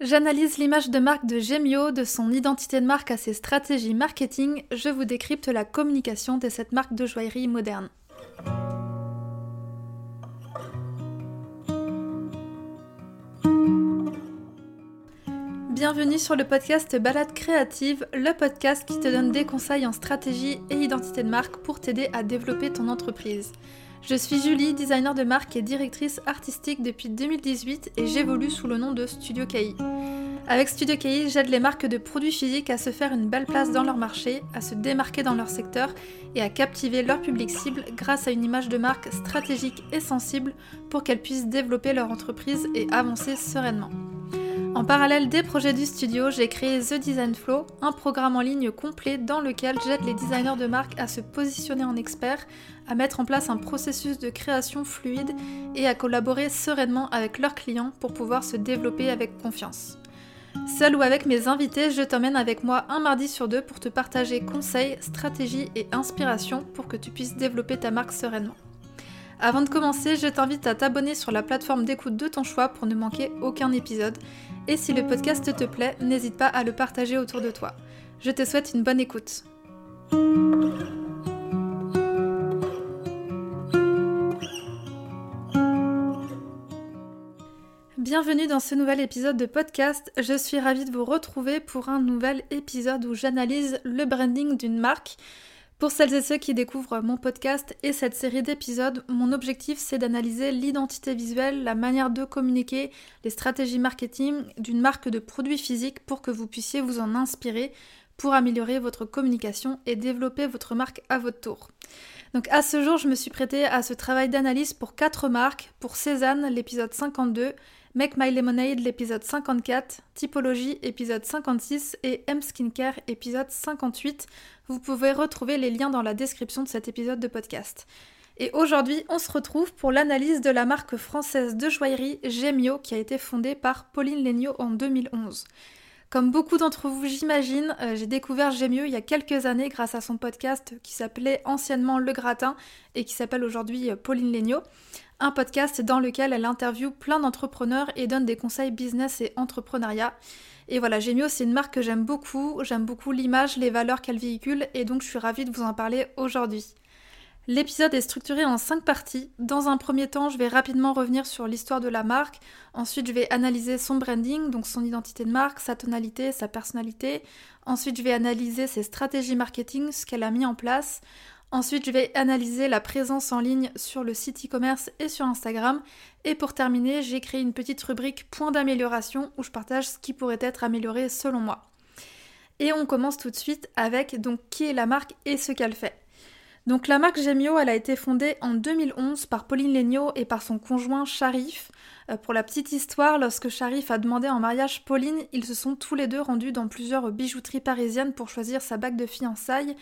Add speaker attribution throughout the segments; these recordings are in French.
Speaker 1: J'analyse l'image de marque de Gemio, de son identité de marque à ses stratégies marketing, je vous décrypte la communication de cette marque de joaillerie moderne. Bienvenue sur le podcast Balade créative, le podcast qui te donne des conseils en stratégie et identité de marque pour t'aider à développer ton entreprise. Je suis Julie, designer de marque et directrice artistique depuis 2018 et j'évolue sous le nom de Studio KI. Avec Studio KI, j'aide les marques de produits physiques à se faire une belle place dans leur marché, à se démarquer dans leur secteur et à captiver leur public cible grâce à une image de marque stratégique et sensible pour qu'elles puissent développer leur entreprise et avancer sereinement. En parallèle des projets du studio, j'ai créé The Design Flow, un programme en ligne complet dans lequel j'aide les designers de marque à se positionner en experts, à mettre en place un processus de création fluide et à collaborer sereinement avec leurs clients pour pouvoir se développer avec confiance. Seul ou avec mes invités, je t'emmène avec moi un mardi sur deux pour te partager conseils, stratégies et inspirations pour que tu puisses développer ta marque sereinement. Avant de commencer, je t'invite à t'abonner sur la plateforme d'écoute de ton choix pour ne manquer aucun épisode. Et si le podcast te plaît, n'hésite pas à le partager autour de toi. Je te souhaite une bonne écoute. Bienvenue dans ce nouvel épisode de podcast. Je suis ravie de vous retrouver pour un nouvel épisode où j'analyse le branding d'une marque. Pour celles et ceux qui découvrent mon podcast et cette série d'épisodes, mon objectif c'est d'analyser l'identité visuelle, la manière de communiquer, les stratégies marketing d'une marque de produits physiques pour que vous puissiez vous en inspirer pour améliorer votre communication et développer votre marque à votre tour. Donc à ce jour, je me suis prêtée à ce travail d'analyse pour quatre marques, pour Cézanne, l'épisode 52, Make My Lemonade, l'épisode 54, Typologie, épisode 56 et M Skincare, épisode 58. Vous pouvez retrouver les liens dans la description de cet épisode de podcast. Et aujourd'hui, on se retrouve pour l'analyse de la marque française de joaillerie Gemio qui a été fondée par Pauline Legnaud en 2011. Comme beaucoup d'entre vous, j'imagine, euh, j'ai découvert Gemio il y a quelques années grâce à son podcast qui s'appelait anciennement Le Gratin et qui s'appelle aujourd'hui euh, Pauline Legnaud un podcast dans lequel elle interviewe plein d'entrepreneurs et donne des conseils business et entrepreneuriat. Et voilà, Gemio, c'est une marque que j'aime beaucoup, j'aime beaucoup l'image, les valeurs qu'elle véhicule, et donc je suis ravie de vous en parler aujourd'hui. L'épisode est structuré en cinq parties. Dans un premier temps, je vais rapidement revenir sur l'histoire de la marque. Ensuite, je vais analyser son branding, donc son identité de marque, sa tonalité, sa personnalité. Ensuite, je vais analyser ses stratégies marketing, ce qu'elle a mis en place. Ensuite, je vais analyser la présence en ligne sur le site e-commerce et sur Instagram. Et pour terminer, j'ai créé une petite rubrique point d'amélioration où je partage ce qui pourrait être amélioré selon moi. Et on commence tout de suite avec donc qui est la marque et ce qu'elle fait. Donc la marque Gemio, elle a été fondée en 2011 par Pauline Legnaud et par son conjoint Sharif. Euh, pour la petite histoire, lorsque Sharif a demandé en mariage Pauline, ils se sont tous les deux rendus dans plusieurs bijouteries parisiennes pour choisir sa bague de fiançailles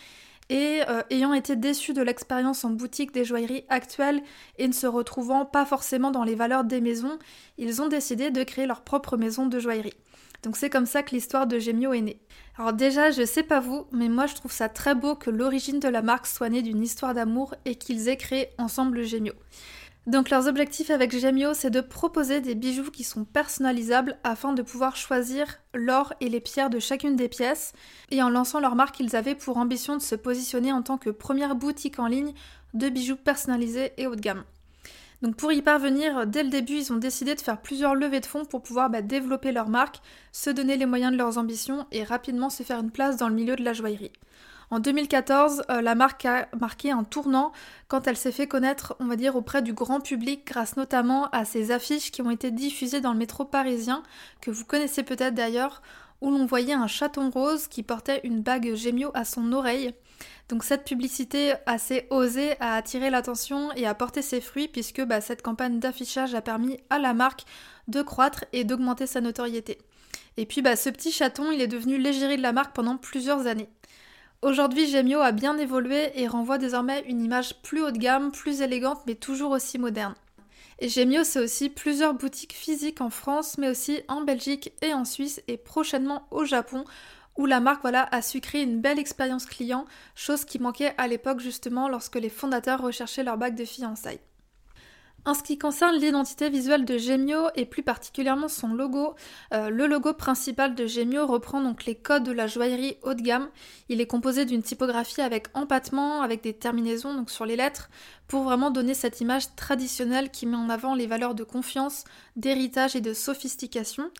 Speaker 1: et euh, ayant été déçus de l'expérience en boutique des joailleries actuelles et ne se retrouvant pas forcément dans les valeurs des maisons, ils ont décidé de créer leur propre maison de joaillerie. Donc c'est comme ça que l'histoire de Gemio est née. Alors déjà, je sais pas vous, mais moi je trouve ça très beau que l'origine de la marque soit née d'une histoire d'amour et qu'ils aient créé ensemble Gemio. Donc leurs objectifs avec Gemio, c'est de proposer des bijoux qui sont personnalisables afin de pouvoir choisir l'or et les pierres de chacune des pièces. Et en lançant leur marque, ils avaient pour ambition de se positionner en tant que première boutique en ligne de bijoux personnalisés et haut de gamme. Donc pour y parvenir, dès le début, ils ont décidé de faire plusieurs levées de fonds pour pouvoir bah, développer leur marque, se donner les moyens de leurs ambitions et rapidement se faire une place dans le milieu de la joaillerie. En 2014, euh, la marque a marqué un tournant quand elle s'est fait connaître, on va dire, auprès du grand public grâce notamment à ses affiches qui ont été diffusées dans le métro parisien, que vous connaissez peut-être d'ailleurs, où l'on voyait un chaton rose qui portait une bague gémio à son oreille. Donc cette publicité assez osée a attiré l'attention et a porté ses fruits puisque bah, cette campagne d'affichage a permis à la marque de croître et d'augmenter sa notoriété. Et puis bah, ce petit chaton, il est devenu l'égérie de la marque pendant plusieurs années. Aujourd'hui, Gemio a bien évolué et renvoie désormais une image plus haut de gamme, plus élégante, mais toujours aussi moderne. Et Gemio, c'est aussi plusieurs boutiques physiques en France, mais aussi en Belgique et en Suisse, et prochainement au Japon, où la marque voilà, a su créer une belle expérience client, chose qui manquait à l'époque justement lorsque les fondateurs recherchaient leur bague de fiançailles. En ce qui concerne l'identité visuelle de Gemio et plus particulièrement son logo, euh, le logo principal de Gemio reprend donc les codes de la joaillerie haut de gamme. Il est composé d'une typographie avec empattement, avec des terminaisons sur les lettres, pour vraiment donner cette image traditionnelle qui met en avant les valeurs de confiance, d'héritage et de sophistication.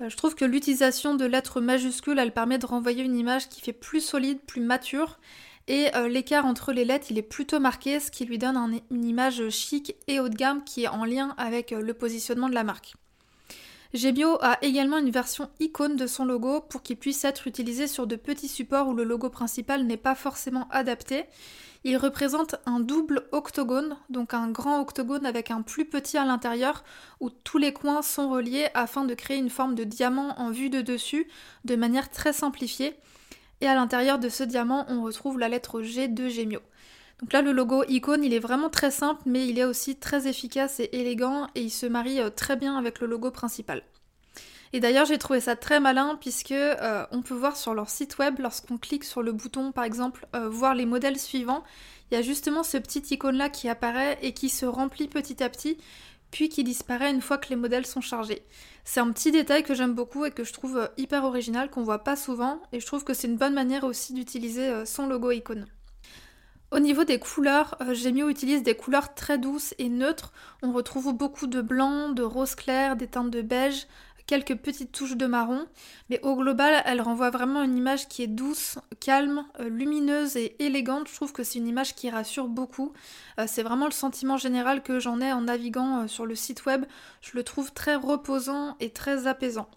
Speaker 1: Euh, je trouve que l'utilisation de lettres majuscules, elle permet de renvoyer une image qui fait plus solide, plus mature, et euh, l'écart entre les lettres, il est plutôt marqué, ce qui lui donne une image chic et haut de gamme qui est en lien avec euh, le positionnement de la marque. Gebio a également une version icône de son logo pour qu'il puisse être utilisé sur de petits supports où le logo principal n'est pas forcément adapté. Il représente un double octogone, donc un grand octogone avec un plus petit à l'intérieur où tous les coins sont reliés afin de créer une forme de diamant en vue de dessus de manière très simplifiée et à l'intérieur de ce diamant, on retrouve la lettre G de Gemio. Donc là, le logo icône, il est vraiment très simple, mais il est aussi très efficace et élégant, et il se marie euh, très bien avec le logo principal. Et d'ailleurs, j'ai trouvé ça très malin puisque euh, on peut voir sur leur site web, lorsqu'on clique sur le bouton, par exemple, euh, voir les modèles suivants, il y a justement ce petit icône là qui apparaît et qui se remplit petit à petit, puis qui disparaît une fois que les modèles sont chargés. C'est un petit détail que j'aime beaucoup et que je trouve euh, hyper original, qu'on voit pas souvent, et je trouve que c'est une bonne manière aussi d'utiliser euh, son logo icône. Au niveau des couleurs, euh, Gemio utilise des couleurs très douces et neutres. On retrouve beaucoup de blanc, de rose clair, des teintes de beige, quelques petites touches de marron, mais au global, elle renvoie vraiment une image qui est douce, calme, euh, lumineuse et élégante. Je trouve que c'est une image qui rassure beaucoup. Euh, c'est vraiment le sentiment général que j'en ai en naviguant euh, sur le site web. Je le trouve très reposant et très apaisant.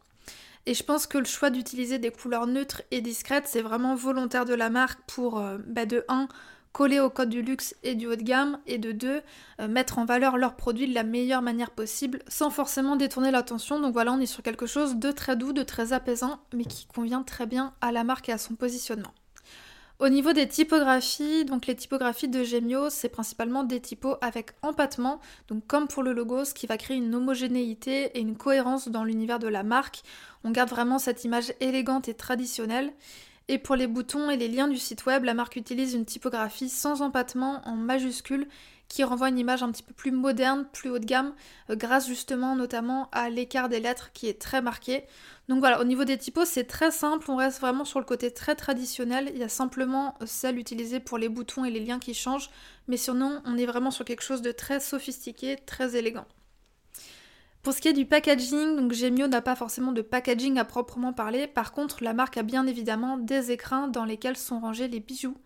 Speaker 1: Et je pense que le choix d'utiliser des couleurs neutres et discrètes, c'est vraiment volontaire de la marque pour, bah, de 1, coller au code du luxe et du haut de gamme, et de deux, euh, mettre en valeur leurs produits de la meilleure manière possible, sans forcément détourner l'attention. Donc voilà, on est sur quelque chose de très doux, de très apaisant, mais qui convient très bien à la marque et à son positionnement. Au niveau des typographies, donc les typographies de Gemio, c'est principalement des typos avec empattement, donc comme pour le logo, ce qui va créer une homogénéité et une cohérence dans l'univers de la marque. On garde vraiment cette image élégante et traditionnelle. Et pour les boutons et les liens du site web, la marque utilise une typographie sans empattement en majuscule qui renvoie une image un petit peu plus moderne, plus haut de gamme, euh, grâce justement notamment à l'écart des lettres qui est très marqué. Donc voilà, au niveau des typos, c'est très simple, on reste vraiment sur le côté très traditionnel. Il y a simplement euh, celle utilisée pour les boutons et les liens qui changent, mais sinon, on est vraiment sur quelque chose de très sophistiqué, très élégant. Pour ce qui est du packaging, donc Gemio n'a pas forcément de packaging à proprement parler. Par contre, la marque a bien évidemment des écrins dans lesquels sont rangés les bijoux.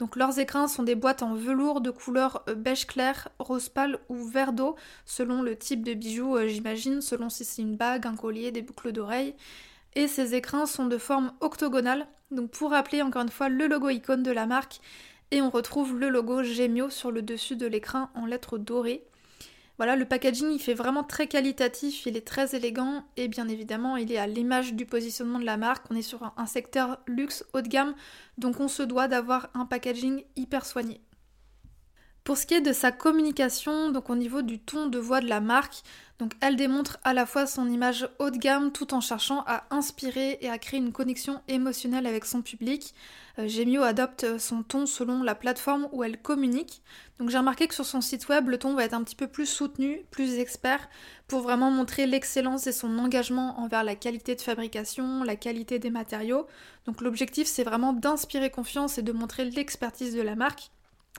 Speaker 1: Donc leurs écrins sont des boîtes en velours de couleur euh, beige clair, rose pâle ou vert d'eau, selon le type de bijoux, euh, j'imagine, selon si c'est une bague, un collier, des boucles d'oreilles. Et ces écrins sont de forme octogonale, donc pour rappeler encore une fois le logo icône de la marque, et on retrouve le logo Gemio sur le dessus de l'écrin en lettres dorées. Voilà, le packaging il fait vraiment très qualitatif, il est très élégant et bien évidemment il est à l'image du positionnement de la marque. On est sur un secteur luxe haut de gamme, donc on se doit d'avoir un packaging hyper soigné. Pour ce qui est de sa communication, donc au niveau du ton de voix de la marque, donc elle démontre à la fois son image haut de gamme tout en cherchant à inspirer et à créer une connexion émotionnelle avec son public. Euh, Gemio adopte son ton selon la plateforme où elle communique. Donc j'ai remarqué que sur son site web, le ton va être un petit peu plus soutenu, plus expert, pour vraiment montrer l'excellence et son engagement envers la qualité de fabrication, la qualité des matériaux. Donc l'objectif c'est vraiment d'inspirer confiance et de montrer l'expertise de la marque.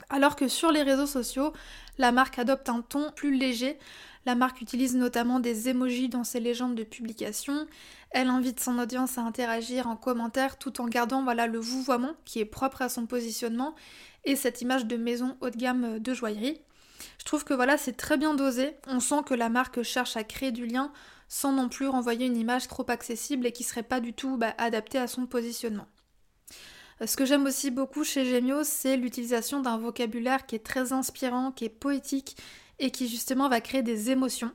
Speaker 1: Alors que sur les réseaux sociaux, la marque adopte un ton plus léger. La marque utilise notamment des emojis dans ses légendes de publication. Elle invite son audience à interagir en commentaire tout en gardant voilà, le vouvoiement qui est propre à son positionnement et cette image de maison haut de gamme de joaillerie. Je trouve que voilà, c'est très bien dosé. On sent que la marque cherche à créer du lien sans non plus renvoyer une image trop accessible et qui serait pas du tout bah, adaptée à son positionnement. Ce que j'aime aussi beaucoup chez Gemio, c'est l'utilisation d'un vocabulaire qui est très inspirant, qui est poétique et qui justement va créer des émotions.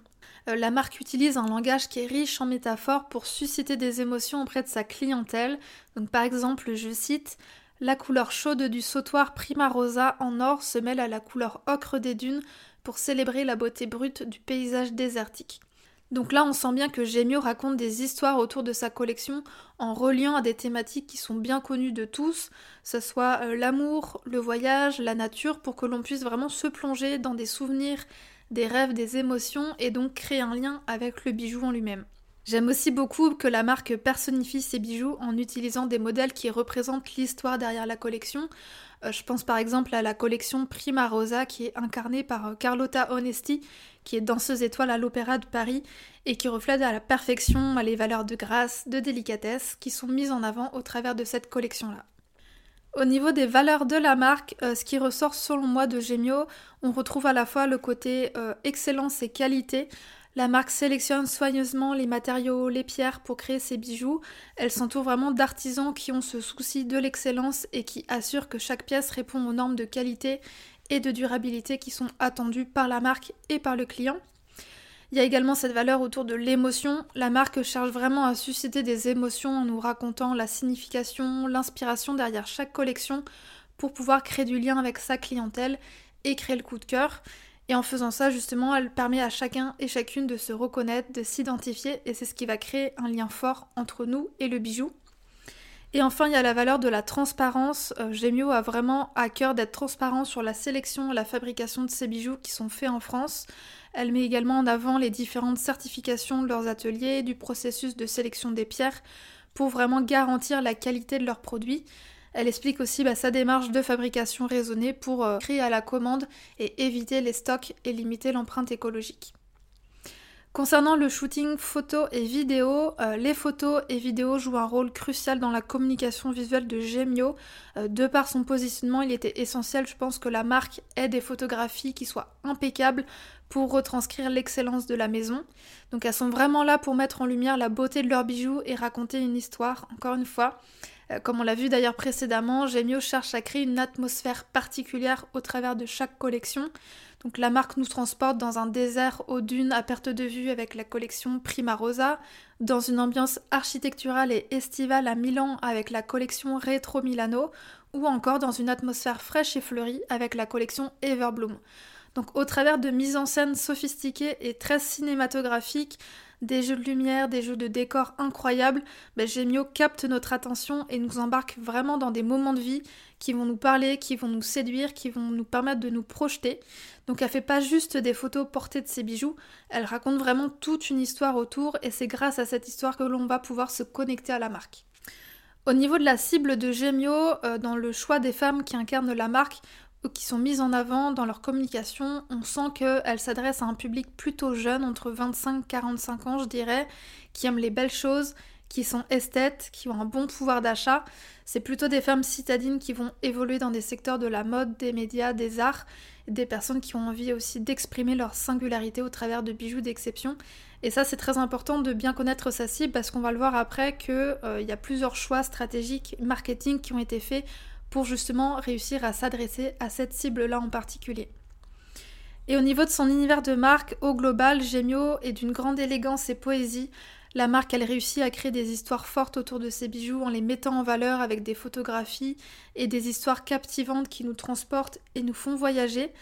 Speaker 1: Euh, la marque utilise un langage qui est riche en métaphores pour susciter des émotions auprès de sa clientèle. Donc par exemple, je cite La couleur chaude du sautoir Primarosa en or se mêle à la couleur ocre des dunes pour célébrer la beauté brute du paysage désertique. Donc là, on sent bien que Gemio raconte des histoires autour de sa collection en reliant à des thématiques qui sont bien connues de tous, ce soit euh, l'amour, le voyage, la nature, pour que l'on puisse vraiment se plonger dans des souvenirs des rêves, des émotions et donc créer un lien avec le bijou en lui-même. J'aime aussi beaucoup que la marque personnifie ses bijoux en utilisant des modèles qui représentent l'histoire derrière la collection. Euh, je pense par exemple à la collection Prima Rosa qui est incarnée par euh, Carlotta Onesti, qui est danseuse étoile à l'Opéra de Paris et qui reflète à la perfection les valeurs de grâce, de délicatesse qui sont mises en avant au travers de cette collection-là. Au niveau des valeurs de la marque, euh, ce qui ressort selon moi de Gemio, on retrouve à la fois le côté excellence et qualité, la marque sélectionne soigneusement les matériaux, les pierres pour créer ses bijoux. Elle s'entoure vraiment d'artisans qui ont ce souci de l'excellence et qui assurent que chaque pièce répond aux normes de qualité et de durabilité qui sont attendues par la marque et par le client. Il y a également cette valeur autour de l'émotion. La marque cherche vraiment à susciter des émotions en nous racontant la signification, l'inspiration derrière chaque collection pour pouvoir créer du lien avec sa clientèle et créer le coup de cœur. Et en faisant ça, justement, elle permet à chacun et chacune de se reconnaître, de s'identifier, et c'est ce qui va créer un lien fort entre nous et le bijou. Et enfin, il y a la valeur de la transparence. Euh, Gemio a vraiment à cœur d'être transparent sur la sélection et la fabrication de ces bijoux qui sont faits en France. Elle met également en avant les différentes certifications de leurs ateliers, du processus de sélection des pierres, pour vraiment garantir la qualité de leurs produits. Elle explique aussi bah, sa démarche de fabrication raisonnée pour euh, créer à la commande et éviter les stocks et limiter l'empreinte écologique. Concernant le shooting photo et vidéo, euh, les photos et vidéos jouent un rôle crucial dans la communication visuelle de Gemio. Euh, de par son positionnement, il était essentiel, je pense, que la marque ait des photographies qui soient impeccables pour retranscrire l'excellence de la maison. Donc elles sont vraiment là pour mettre en lumière la beauté de leurs bijoux et raconter une histoire, encore une fois. Euh, comme on l'a vu d'ailleurs précédemment, Gemio cherche à créer une atmosphère particulière au travers de chaque collection. Donc la marque nous transporte dans un désert aux dunes à perte de vue avec la collection Prima Rosa, dans une ambiance architecturale et estivale à Milan avec la collection Retro Milano, ou encore dans une atmosphère fraîche et fleurie avec la collection Everbloom. Donc au travers de mises en scène sophistiquées et très cinématographiques, des jeux de lumière, des jeux de décor incroyables, ben, Gemio capte notre attention et nous embarque vraiment dans des moments de vie qui vont nous parler, qui vont nous séduire, qui vont nous permettre de nous projeter. Donc elle fait pas juste des photos portées de ses bijoux, elle raconte vraiment toute une histoire autour et c'est grâce à cette histoire que l'on va pouvoir se connecter à la marque. Au niveau de la cible de Gemio, euh, dans le choix des femmes qui incarnent la marque, qui sont mises en avant dans leur communication, on sent qu'elles s'adressent à un public plutôt jeune, entre 25 et 45 ans je dirais, qui aiment les belles choses, qui sont esthètes, qui ont un bon pouvoir d'achat. C'est plutôt des femmes citadines qui vont évoluer dans des secteurs de la mode, des médias, des arts, des personnes qui ont envie aussi d'exprimer leur singularité au travers de bijoux d'exception. Et ça c'est très important de bien connaître sa cible parce qu'on va le voir après qu'il euh, y a plusieurs choix stratégiques marketing qui ont été faits pour justement réussir à s'adresser à cette cible-là en particulier. Et au niveau de son univers de marque, au global, Gemio est d'une grande élégance et poésie. La marque, elle réussit à créer des histoires fortes autour de ses bijoux en les mettant en valeur avec des photographies et des histoires captivantes qui nous transportent et nous font voyager.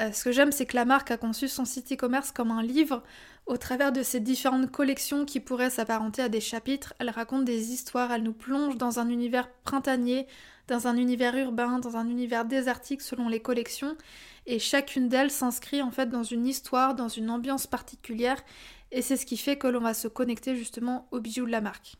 Speaker 1: Euh, ce que j'aime, c'est que la marque a conçu son site e-commerce comme un livre. Au travers de ses différentes collections qui pourraient s'apparenter à des chapitres, elle raconte des histoires, elle nous plonge dans un univers printanier, dans un univers urbain, dans un univers désertique selon les collections, et chacune d'elles s'inscrit en fait dans une histoire, dans une ambiance particulière, et c'est ce qui fait que l'on va se connecter justement aux bijoux de la marque.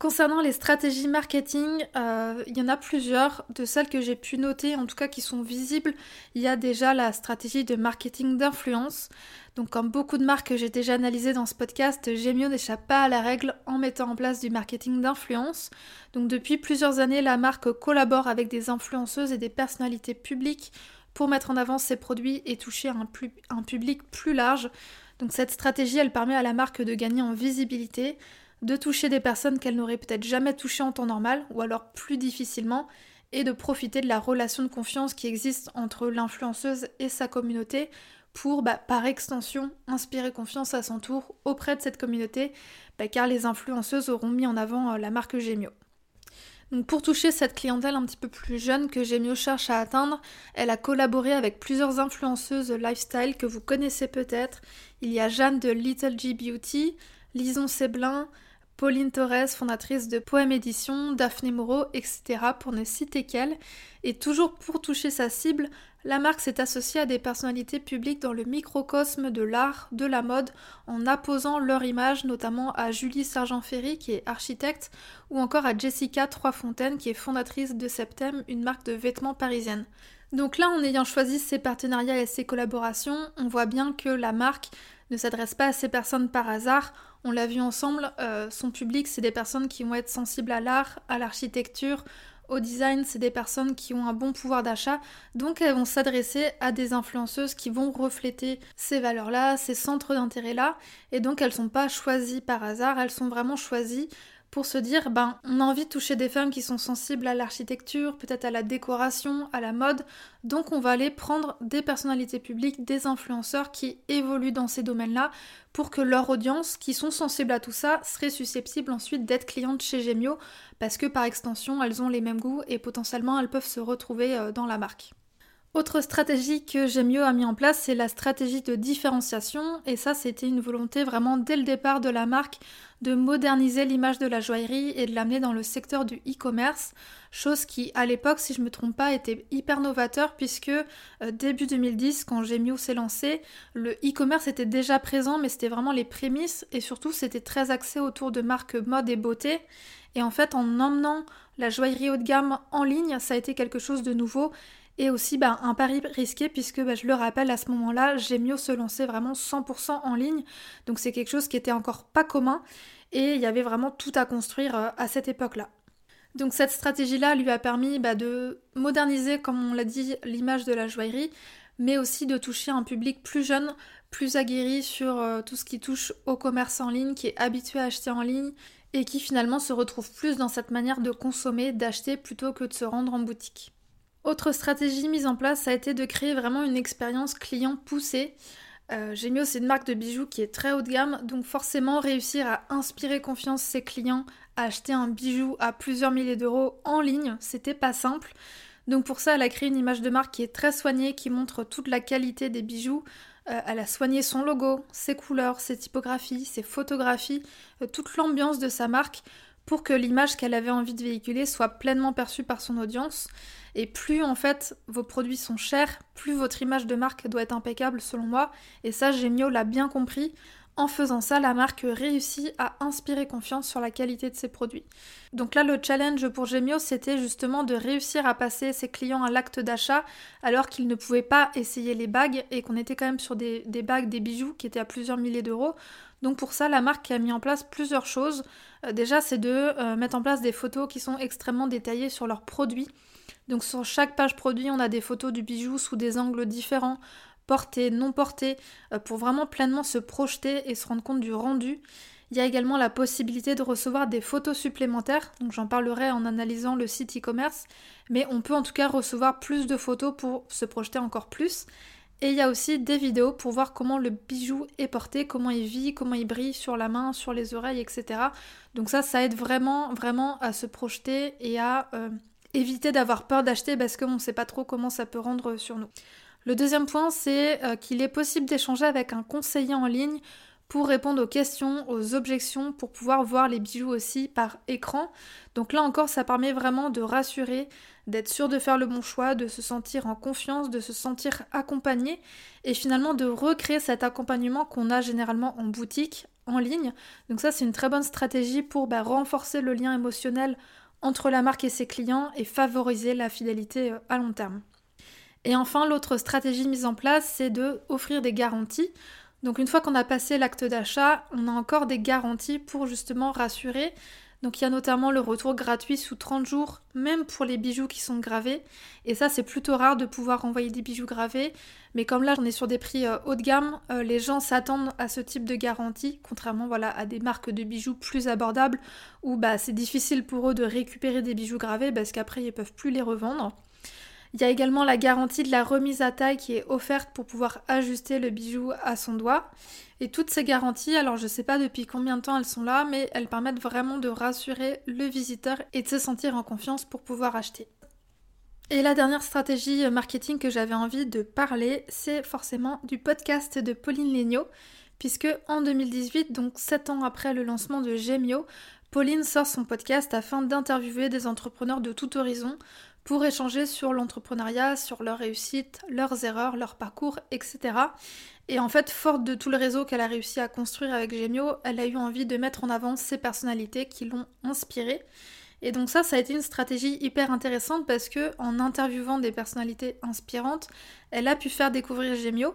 Speaker 1: Concernant les stratégies marketing, euh, il y en a plusieurs. De celles que j'ai pu noter, en tout cas qui sont visibles, il y a déjà la stratégie de marketing d'influence. Donc comme beaucoup de marques que j'ai déjà analysées dans ce podcast, Gemio n'échappe pas à la règle en mettant en place du marketing d'influence. Donc depuis plusieurs années, la marque collabore avec des influenceuses et des personnalités publiques pour mettre en avant ses produits et toucher un, un public plus large. Donc cette stratégie, elle permet à la marque de gagner en visibilité, de toucher des personnes qu'elle n'aurait peut-être jamais touchées en temps normal, ou alors plus difficilement, et de profiter de la relation de confiance qui existe entre l'influenceuse et sa communauté pour, bah, par extension, inspirer confiance à son tour auprès de cette communauté, bah, car les influenceuses auront mis en avant euh, la marque Gemio. Donc pour toucher cette clientèle un petit peu plus jeune que Gemio cherche à atteindre, elle a collaboré avec plusieurs influenceuses lifestyle que vous connaissez peut-être. Il y a Jeanne de Little G Beauty, Lison Seblin, Pauline Torres, fondatrice de Poème Édition, Daphné Moreau, etc. pour ne citer qu'elle. Et toujours pour toucher sa cible, La marque s'est associée à des personnalités publiques dans le microcosme de l'art, de la mode, en apposant leur image notamment à Julie Sargent-Ferry qui est architecte, ou encore à Jessica Troisfontaine qui est fondatrice de Septem, une marque de vêtements parisienne. Donc là, en ayant choisi ces partenariats et ces collaborations, on voit bien que la marque ne s'adresse pas à ces personnes par hasard. On l'a vu ensemble, euh, son public, c'est des personnes qui vont être sensibles à l'art, à l'architecture, au design, c'est des personnes qui ont un bon pouvoir d'achat, donc elles vont s'adresser à des influenceuses qui vont refléter ces valeurs-là, ces centres d'intérêt-là, et donc elles sont pas choisies par hasard, elles sont vraiment choisies pour se dire ben on a envie de toucher des femmes qui sont sensibles à l'architecture, peut-être à la décoration, à la mode, donc on va aller prendre des personnalités publiques, des influenceurs qui évoluent dans ces domaines-là pour que leur audience, qui sont sensibles à tout ça, serait susceptible ensuite d'être cliente chez Gemio parce que par extension elles ont les mêmes goûts et potentiellement elles peuvent se retrouver euh, dans la marque. Autre stratégie que Gemio a mis en place, c'est la stratégie de différenciation. Et ça, c'était une volonté vraiment dès le départ de la marque de moderniser l'image de la joaillerie et de l'amener dans le secteur du e-commerce. Chose qui, à l'époque, si je ne me trompe pas, était hyper novateur puisque euh, début 2010, quand Gemio s'est lancé, le e-commerce était déjà présent, mais c'était vraiment les prémices et surtout c'était très axé autour de marques mode et beauté. Et en fait, en emmenant la joaillerie haut de gamme en ligne, ça a été quelque chose de nouveau et aussi bah, un pari risqué puisque bah, je le rappelle à ce moment-là, mieux se lancer vraiment 100% en ligne. Donc c'est quelque chose qui était encore pas commun et il y avait vraiment tout à construire euh, à cette époque-là. Donc cette stratégie-là lui a permis bah, de moderniser, comme on l'a dit, l'image de la joaillerie, mais aussi de toucher un public plus jeune, plus aguerri sur euh, tout ce qui touche au commerce en ligne, qui est habitué à acheter en ligne et qui finalement se retrouve plus dans cette manière de consommer, d'acheter plutôt que de se rendre en boutique. Autre stratégie mise en place, ça a été de créer vraiment une expérience client poussée. Euh, Gemio, c'est une marque de bijoux qui est très haut de gamme, donc forcément réussir à inspirer confiance ses clients à acheter un bijou à plusieurs milliers d'euros en ligne, c'était pas simple. Donc pour ça, elle a créé une image de marque qui est très soignée, qui montre toute la qualité des bijoux. Euh, elle a soigné son logo, ses couleurs, ses typographies, ses photographies, euh, toute l'ambiance de sa marque pour que l'image qu'elle avait envie de véhiculer soit pleinement perçue par son audience. Et plus en fait vos produits sont chers, plus votre image de marque doit être impeccable selon moi. Et ça, Gemio l'a bien compris. En faisant ça, la marque réussit à inspirer confiance sur la qualité de ses produits. Donc là, le challenge pour Gemio, c'était justement de réussir à passer ses clients à l'acte d'achat alors qu'ils ne pouvaient pas essayer les bagues et qu'on était quand même sur des, des bagues, des bijoux qui étaient à plusieurs milliers d'euros. Donc pour ça, la marque a mis en place plusieurs choses. Euh, déjà, c'est de euh, mettre en place des photos qui sont extrêmement détaillées sur leurs produits. Donc sur chaque page produit, on a des photos du bijou sous des angles différents, portés, non portés, euh, pour vraiment pleinement se projeter et se rendre compte du rendu. Il y a également la possibilité de recevoir des photos supplémentaires, donc j'en parlerai en analysant le site e-commerce, mais on peut en tout cas recevoir plus de photos pour se projeter encore plus. Et il y a aussi des vidéos pour voir comment le bijou est porté, comment il vit, comment il brille sur la main, sur les oreilles, etc. Donc ça, ça aide vraiment, vraiment à se projeter et à euh, éviter d'avoir peur d'acheter parce qu'on ne sait pas trop comment ça peut rendre sur nous. Le deuxième point, c'est euh, qu'il est possible d'échanger avec un conseiller en ligne pour répondre aux questions, aux objections, pour pouvoir voir les bijoux aussi par écran. Donc là encore, ça permet vraiment de rassurer, d'être sûr de faire le bon choix, de se sentir en confiance, de se sentir accompagné et finalement de recréer cet accompagnement qu'on a généralement en boutique, en ligne. Donc ça, c'est une très bonne stratégie pour bah, renforcer le lien émotionnel entre la marque et ses clients et favoriser la fidélité euh, à long terme. Et enfin, l'autre stratégie mise en place, c'est de offrir des garanties. Donc une fois qu'on a passé l'acte d'achat, on a encore des garanties pour justement rassurer. Donc il y a notamment le retour gratuit sous 30 jours, même pour les bijoux qui sont gravés. Et ça, c'est plutôt rare de pouvoir envoyer des bijoux gravés. Mais comme là, on est sur des prix euh, haut de gamme, euh, les gens s'attendent à ce type de garantie, contrairement voilà, à des marques de bijoux plus abordables, où bah, c'est difficile pour eux de récupérer des bijoux gravés parce qu'après, ils ne peuvent plus les revendre. Il y a également la garantie de la remise à taille qui est offerte pour pouvoir ajuster le bijou à son doigt. Et toutes ces garanties, alors je ne sais pas depuis combien de temps elles sont là, mais elles permettent vraiment de rassurer le visiteur et de se sentir en confiance pour pouvoir acheter. Et la dernière stratégie marketing que j'avais envie de parler, c'est forcément du podcast de Pauline Legnaud, puisque en 2018, donc 7 ans après le lancement de Gemio, Pauline sort son podcast afin d'interviewer des entrepreneurs de tout horizon pour échanger sur l'entrepreneuriat, sur leurs réussites, leurs erreurs, leur parcours, etc. Et en fait, forte de tout le réseau qu'elle a réussi à construire avec Gemio, elle a eu envie de mettre en avant ces personnalités qui l'ont inspirée. Et donc ça, ça a été une stratégie hyper intéressante parce que en interviewant des personnalités inspirantes, elle a pu faire découvrir Gemio.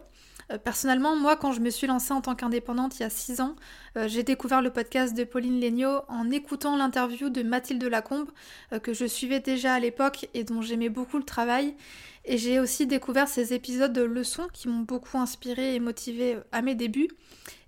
Speaker 1: Euh, personnellement, moi, quand je me suis lancée en tant qu'indépendante il y a 6 ans, euh, j'ai découvert le podcast de Pauline Legnaud en écoutant l'interview de Mathilde Lacombe, euh, que je suivais déjà à l'époque et dont j'aimais beaucoup le travail. Et j'ai aussi découvert ces épisodes de leçons qui m'ont beaucoup inspirée et motivée à mes débuts.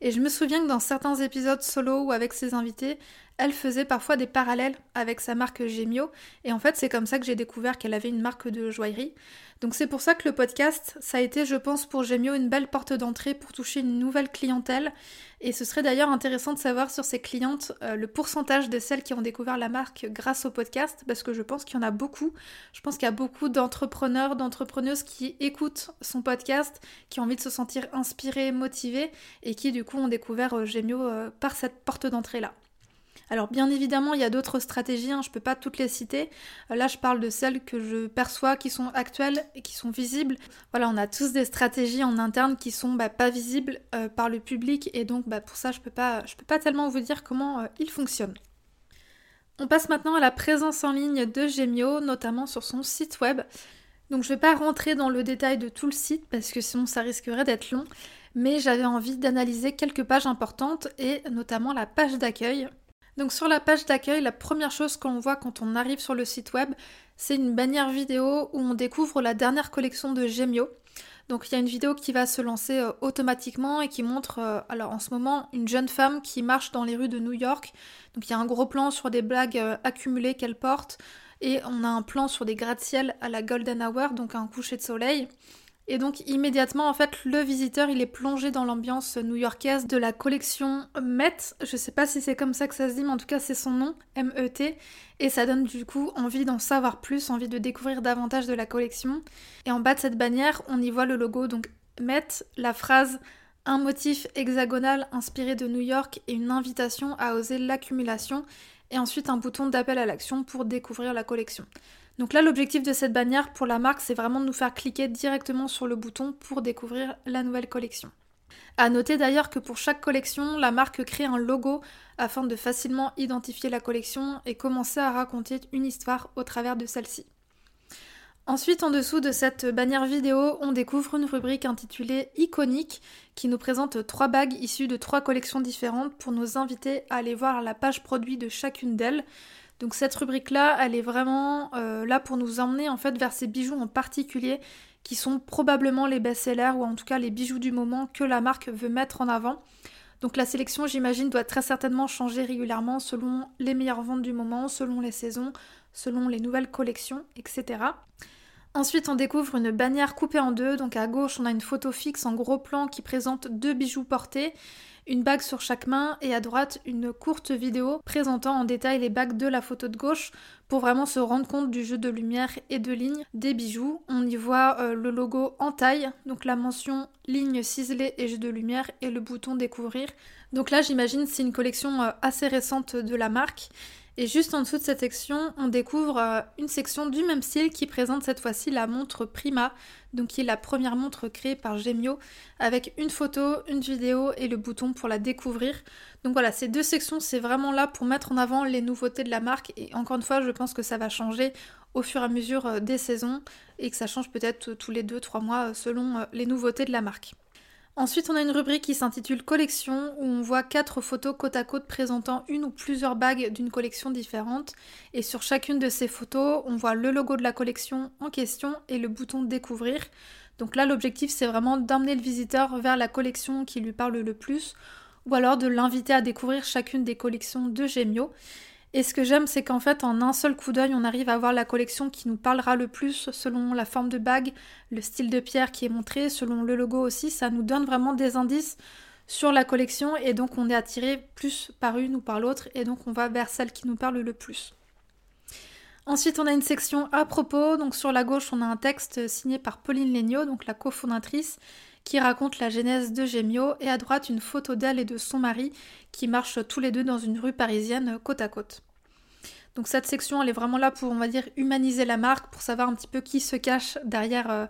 Speaker 1: Et je me souviens que dans certains épisodes solo ou avec ses invités, elle faisait parfois des parallèles avec sa marque Gemio. Et en fait, c'est comme ça que j'ai découvert qu'elle avait une marque de joaillerie. Donc c'est pour ça que le podcast, ça a été, je pense, pour Gemio une belle porte d'entrée pour toucher une nouvelle clientèle. Et ce serait d'ailleurs intéressant de savoir sur ces clientes euh, le pourcentage de celles qui ont découvert la marque grâce au podcast, parce que je pense qu'il y en a beaucoup. Je pense qu'il y a beaucoup d'entrepreneurs, d'entrepreneuses qui écoutent son podcast, qui ont envie de se sentir inspirés, motivés, et qui du coup ont découvert euh, Gemio euh, par cette porte d'entrée-là. Alors bien évidemment, il y a d'autres stratégies, hein, je ne peux pas toutes les citer. Euh, là, je parle de celles que je perçois qui sont actuelles et qui sont visibles. Voilà, on a tous des stratégies en interne qui sont bah, pas visibles euh, par le public et donc bah, pour ça, je ne peux, pas, peux pas tellement vous dire comment euh, ils fonctionnent. On passe maintenant à la présence en ligne de Gemio, notamment sur son site web. Donc je ne vais pas rentrer dans le détail de tout le site parce que sinon ça risquerait d'être long, mais j'avais envie d'analyser quelques pages importantes et notamment la page d'accueil donc sur la page d'accueil, la première chose qu'on voit quand on arrive sur le site web, c'est une bannière vidéo où on découvre la dernière collection de Gemio. Donc il y a une vidéo qui va se lancer euh, automatiquement et qui montre euh, alors en ce moment une jeune femme qui marche dans les rues de New York. Donc il y a un gros plan sur des blagues euh, accumulées qu'elle porte et on a un plan sur des gratte-ciel à la golden hour, donc un coucher de soleil. Et donc immédiatement, en fait, le visiteur, il est plongé dans l'ambiance new-yorkaise de la collection Met. Je sais pas si c'est comme ça que ça se dit, mais en tout cas, c'est son nom, M-E-T. Et ça donne du coup envie d'en savoir plus, envie de découvrir davantage de la collection. Et en bas de cette bannière, on y voit le logo, donc Met, la phrase un motif hexagonal inspiré de New York et une invitation à oser l'accumulation, et ensuite un bouton d'appel à l'action pour découvrir la collection. Donc là, l'objectif de cette bannière pour la marque, c'est vraiment de nous faire cliquer directement sur le bouton pour découvrir la nouvelle collection. À noter d'ailleurs que pour chaque collection, la marque crée un logo afin de facilement identifier la collection et commencer à raconter une histoire au travers de celle-ci. Ensuite, en dessous de cette bannière vidéo, on découvre une rubrique intitulée Iconique qui nous présente trois bagues issues de trois collections différentes pour nous inviter à aller voir la page produit de chacune d'elles. Donc cette rubrique-là, elle est vraiment euh, là pour nous emmener en fait vers ces bijoux en particulier qui sont probablement les best-sellers ou en tout cas les bijoux du moment que la marque veut mettre en avant. Donc la sélection, j'imagine, doit très certainement changer régulièrement selon les meilleures ventes du moment, selon les saisons, selon les nouvelles collections, etc. Ensuite, on découvre une bannière coupée en deux. Donc à gauche, on a une photo fixe en gros plan qui présente deux bijoux portés une bague sur chaque main et à droite une courte vidéo présentant en détail les bagues de la photo de gauche pour vraiment se rendre compte du jeu de lumière et de ligne des bijoux. On y voit euh, le logo en taille, donc la mention ligne ciselée et jeu de lumière et le bouton découvrir. Donc là j'imagine c'est une collection euh, assez récente de la marque et juste en dessous de cette section, on découvre euh, une section du même style qui présente cette fois-ci la montre Prima, donc qui est la première montre créée par Gemio, avec une photo, une vidéo et le bouton pour la découvrir. Donc voilà, ces deux sections, c'est vraiment là pour mettre en avant les nouveautés de la marque. Et encore une fois, je pense que ça va changer au fur et à mesure euh, des saisons et que ça change peut-être tous les 2-3 mois euh, selon les nouveautés de la marque. Ensuite, on a une rubrique qui s'intitule Collection, où on voit quatre photos côte à côte présentant une ou plusieurs bagues d'une collection différente. Et sur chacune de ces photos, on voit le logo de la collection en question et le bouton Découvrir. Donc là, l'objectif, c'est vraiment d'emmener le visiteur vers la collection qui lui parle le plus, ou alors de l'inviter à découvrir chacune des collections de Gemio. Et ce que j'aime, c'est qu'en fait, en un seul coup d'œil, on arrive à voir la collection qui nous parlera le plus selon la forme de bague, le style de pierre qui est montré, selon le logo aussi. Ça nous donne vraiment des indices sur la collection et donc on est attiré plus par une ou par l'autre et donc on va vers celle qui nous parle le plus. Ensuite, on a une section à propos. Donc sur la gauche, on a un texte signé par Pauline Legnaud, donc la cofondatrice, qui raconte la genèse de Gémio et à droite une photo d'elle et de son mari qui marchent tous les deux dans une rue parisienne côte à côte. Donc cette section, elle est vraiment là pour, on va dire, humaniser la marque, pour savoir un petit peu qui se cache derrière, euh,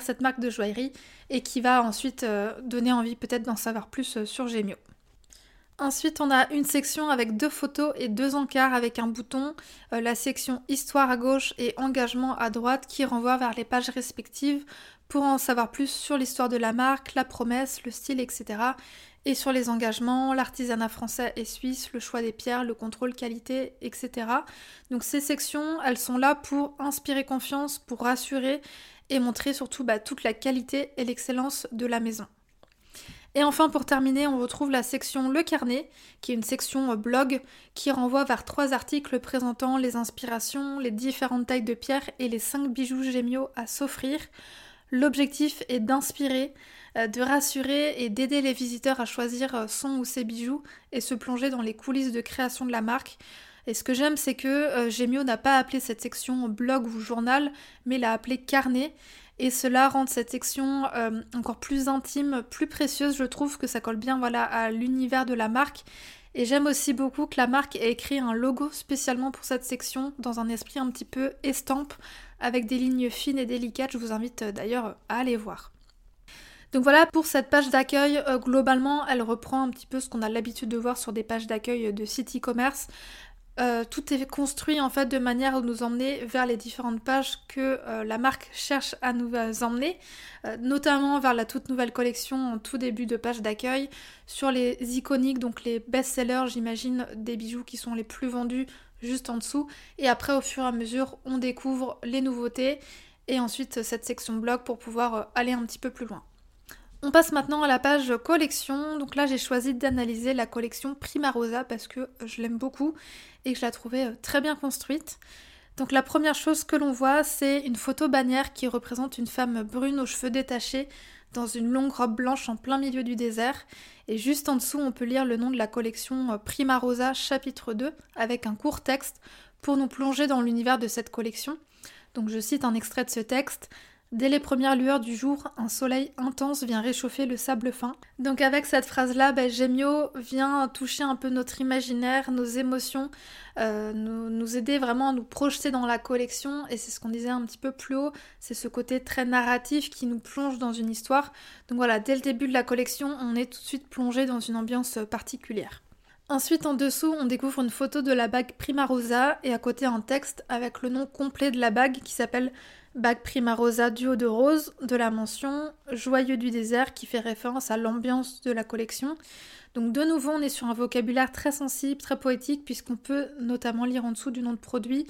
Speaker 1: cette marque de joaillerie et qui va ensuite euh, donner envie peut-être d'en savoir plus euh, sur Gemio. Ensuite, on a une section avec deux photos et deux encarts avec un bouton, la section Histoire à gauche et Engagement à droite qui renvoie vers les pages respectives pour en savoir plus sur l'histoire de la marque, la promesse, le style, etc et sur les engagements, l'artisanat français et suisse, le choix des pierres, le contrôle qualité, etc. Donc ces sections, elles sont là pour inspirer confiance, pour rassurer et montrer surtout bah, toute la qualité et l'excellence de la maison. Et enfin, pour terminer, on retrouve la section Le Carnet, qui est une section euh, blog qui renvoie vers trois articles présentant les inspirations, les différentes tailles de pierres et les cinq bijoux gémeaux à s'offrir. L'objectif est d'inspirer, euh, de rassurer et d'aider les visiteurs à choisir euh, son ou ses bijoux et se plonger dans les coulisses de création de la marque. Et ce que j'aime, c'est que Gemio n'a pas appelé cette section blog ou journal, mais l'a appelé carnet. Et cela rend cette section encore plus intime, plus précieuse. Je trouve que ça colle bien voilà, à l'univers de la marque. Et j'aime aussi beaucoup que la marque ait écrit un logo spécialement pour cette section, dans un esprit un petit peu estampe, avec des lignes fines et délicates. Je vous invite d'ailleurs à aller voir. Donc voilà pour cette page d'accueil, euh, globalement elle reprend un petit peu ce qu'on a l'habitude de voir sur des pages d'accueil de site e-commerce. Euh, tout est construit en fait de manière à nous emmener vers les différentes pages que euh, la marque cherche à nous emmener, notamment vers la toute nouvelle collection en tout début de page d'accueil, sur les iconiques, donc les best-sellers, j'imagine, des bijoux qui sont les plus vendus juste en dessous, et après au fur et à mesure on découvre les nouveautés, et ensuite cette section blog pour pouvoir aller un petit peu plus loin. On passe maintenant à la page collection. Donc là, j'ai choisi d'analyser la collection Primarosa parce que je l'aime beaucoup et que je la trouvais euh, très bien construite. Donc la première chose que l'on voit, c'est une photo bannière qui représente une femme brune aux cheveux détachés dans une longue robe blanche en plein milieu du désert. Et juste en dessous, on peut lire le nom de la collection euh, Primarosa chapitre 2 avec un court texte pour nous plonger dans l'univers de cette collection. Donc je cite un extrait de ce texte. Dès les premières lueurs du jour, un soleil intense vient réchauffer le sable fin. Donc avec cette phrase-là, bah, Gemio vient toucher un peu notre imaginaire, nos émotions, euh, nous, aider vraiment à nous projeter dans la collection. Et c'est ce qu'on disait un petit peu plus haut, c'est ce côté très narratif qui nous plonge dans une histoire. Donc voilà, dès le début de la collection, on est tout de suite plongé dans une ambiance particulière. Ensuite, en dessous, on découvre une photo de la bague Primarosa et à côté un texte avec le nom complet de la bague qui s'appelle Bague Primarosa duo de rose de la mention Joyeux du désert qui fait référence à l'ambiance de la collection. Donc de nouveau, on est sur un vocabulaire très sensible, très poétique puisqu'on peut notamment lire en dessous du nom de produit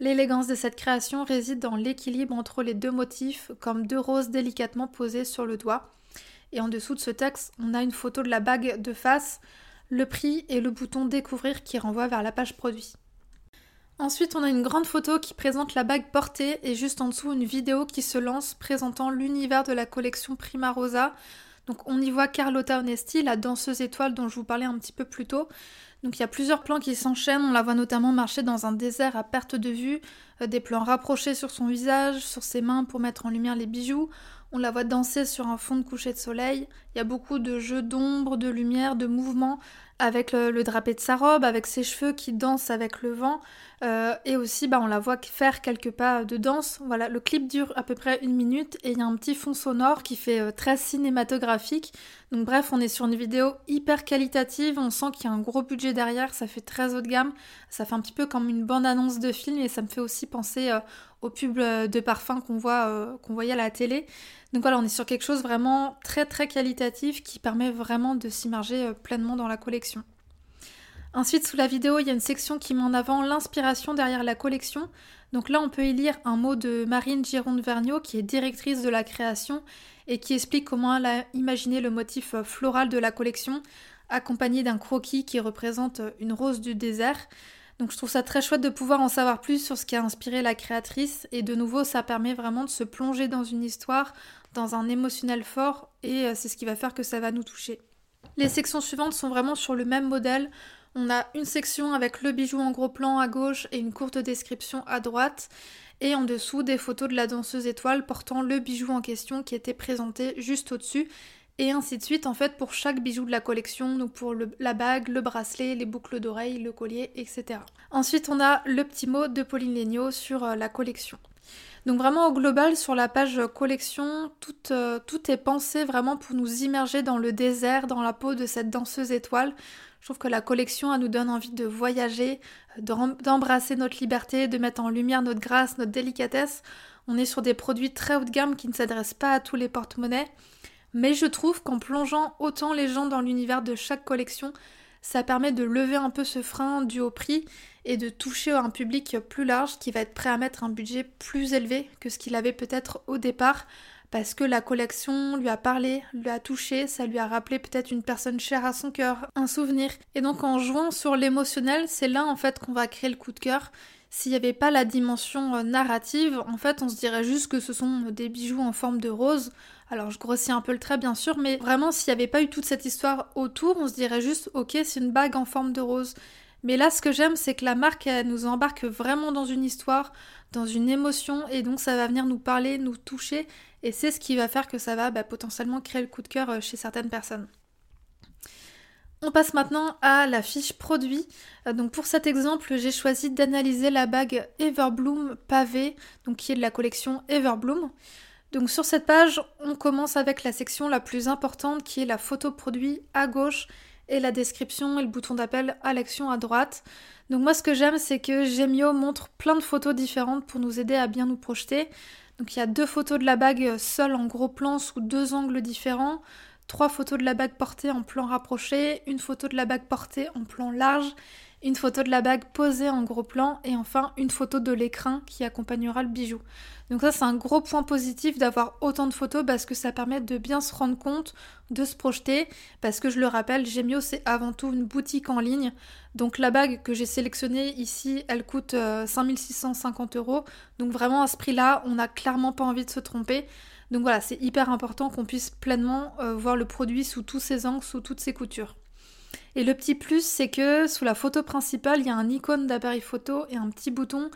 Speaker 1: L'élégance de cette création réside dans l'équilibre entre les deux motifs, comme deux roses délicatement posées sur le doigt. Et en dessous de ce texte, on a une photo de la bague de face, le prix et le bouton découvrir qui renvoie vers la page produit. Ensuite, on a une grande photo qui présente la bague portée et juste en dessous une vidéo qui se lance présentant l'univers de la collection Primarosa. Donc on y voit Carlotta Onesti, la danseuse étoile dont je vous parlais un petit peu plus tôt. Donc il y a plusieurs plans qui s'enchaînent, on la voit notamment marcher dans un désert à perte de vue, euh, des plans rapprochés sur son visage, sur ses mains pour mettre en lumière les bijoux. On la voit danser sur un fond de coucher de soleil. Il y a beaucoup de jeux d'ombre, de lumière, de mouvements avec le, drapé de sa robe, avec ses cheveux qui dansent avec le vent. Euh, et aussi, bah, on la voit faire quelques pas de danse. Voilà, le clip dure à peu près une minute et il y a un petit fond sonore qui fait euh, très cinématographique. Donc bref, on est sur une vidéo hyper qualitative. On sent qu'il y a un gros budget derrière. Ça fait très haut de gamme. Ça fait un petit peu comme une bande-annonce de film et ça me fait aussi penser euh, aux pubs de parfum qu'on voit, qu'on voyait à la télé. Donc voilà, on est sur quelque chose vraiment très très qualitatif qui permet vraiment de s'immerger pleinement dans la collection. Ensuite, sous la vidéo, il y a une section qui met en avant l'inspiration derrière la collection. Donc là, on peut y lire un mot de Marine Gironde-Vergniaud, qui est directrice de la création et qui explique comment elle a imaginé le motif floral de la collection, accompagné d'un croquis qui représente une rose du désert. Donc je trouve ça très chouette de pouvoir en savoir plus sur ce qui a inspiré la créatrice et de nouveau ça permet vraiment de se plonger dans une histoire, dans un émotionnel fort et euh, c'est ce qui va faire que ça va nous toucher. Les sections suivantes sont vraiment sur le même modèle. On a une section avec le bijou en gros plan à gauche et une courte description à droite. Et en dessous, des photos de la danseuse étoile portant le bijou en question qui était présenté juste au-dessus. Et ainsi de suite, en fait, pour chaque bijou de la collection, donc pour la bague, le bracelet, les boucles d'oreilles, le collier, etc. Ensuite, on a le petit mot de Pauline Legnaud sur euh, la collection. Donc vraiment au global sur la page collection, tout, euh, tout, est pensé vraiment pour nous immerger dans le désert, dans la peau de cette danseuse étoile. Je trouve que la collection elle nous donne envie de voyager, d'embrasser notre liberté, de mettre en lumière notre grâce, notre délicatesse. On est sur des produits très haut de gamme qui ne s'adressent pas à tous les porte-monnaies. Mais je trouve qu'en plongeant autant les gens dans l'univers de chaque collection, ça permet de lever un peu ce frein dû au prix et de toucher un public plus large qui va être prêt à mettre un budget plus élevé que ce qu'il avait peut-être au départ parce que la collection lui a parlé, lui a touché, ça lui a rappelé peut-être une personne chère à son cœur, un souvenir. Et donc en jouant sur l'émotionnel, c'est là en fait qu'on va créer le coup de cœur. S'il n'y avait pas la dimension euh, narrative, en fait on se dirait juste que ce sont des bijoux en forme de rose. Alors je grossis un peu le trait bien sûr, mais vraiment s'il n'y avait pas eu toute cette histoire autour, on se dirait juste ok c'est une bague en forme de rose. Mais là, ce que j'aime, c'est que la marque, nous embarque vraiment dans une histoire, dans une émotion, et donc ça va venir nous parler, nous toucher, et c'est ce qui va faire que ça va bah, potentiellement créer le coup de cœur euh, chez certaines personnes. On passe maintenant à la fiche produit. Euh, donc pour cet exemple, j'ai choisi d'analyser la bague Everbloom pavé, donc qui est de la collection Everbloom. Donc sur cette page, on commence avec la section la plus importante qui est la photo produit à gauche et la description et le bouton d'appel à l'action à droite. Donc moi ce que j'aime c'est que Gemio montre plein de photos différentes pour nous aider à bien nous projeter. Donc il y a deux photos de la bague seule en gros plan sous deux angles différents, trois photos de la bague portée en plan rapproché, une photo de la bague portée en plan large, une photo de la bague posée en gros plan et enfin une photo de l'écrin qui accompagnera le bijou. Donc ça c'est un gros point positif d'avoir autant de photos parce que ça permet de bien se rendre compte, de se projeter, parce que je le rappelle, Gemio c'est avant tout une boutique en ligne. Donc la bague que j'ai sélectionnée ici, elle coûte 5650 euh, euros. Donc vraiment à ce prix-là, on n'a clairement pas envie de se tromper. Donc voilà, c'est hyper important qu'on puisse pleinement euh, voir le produit sous tous ses angles, sous toutes ses coutures. Et le petit plus, c'est que sous la photo principale, il y a un icône d'appareil photo et un petit bouton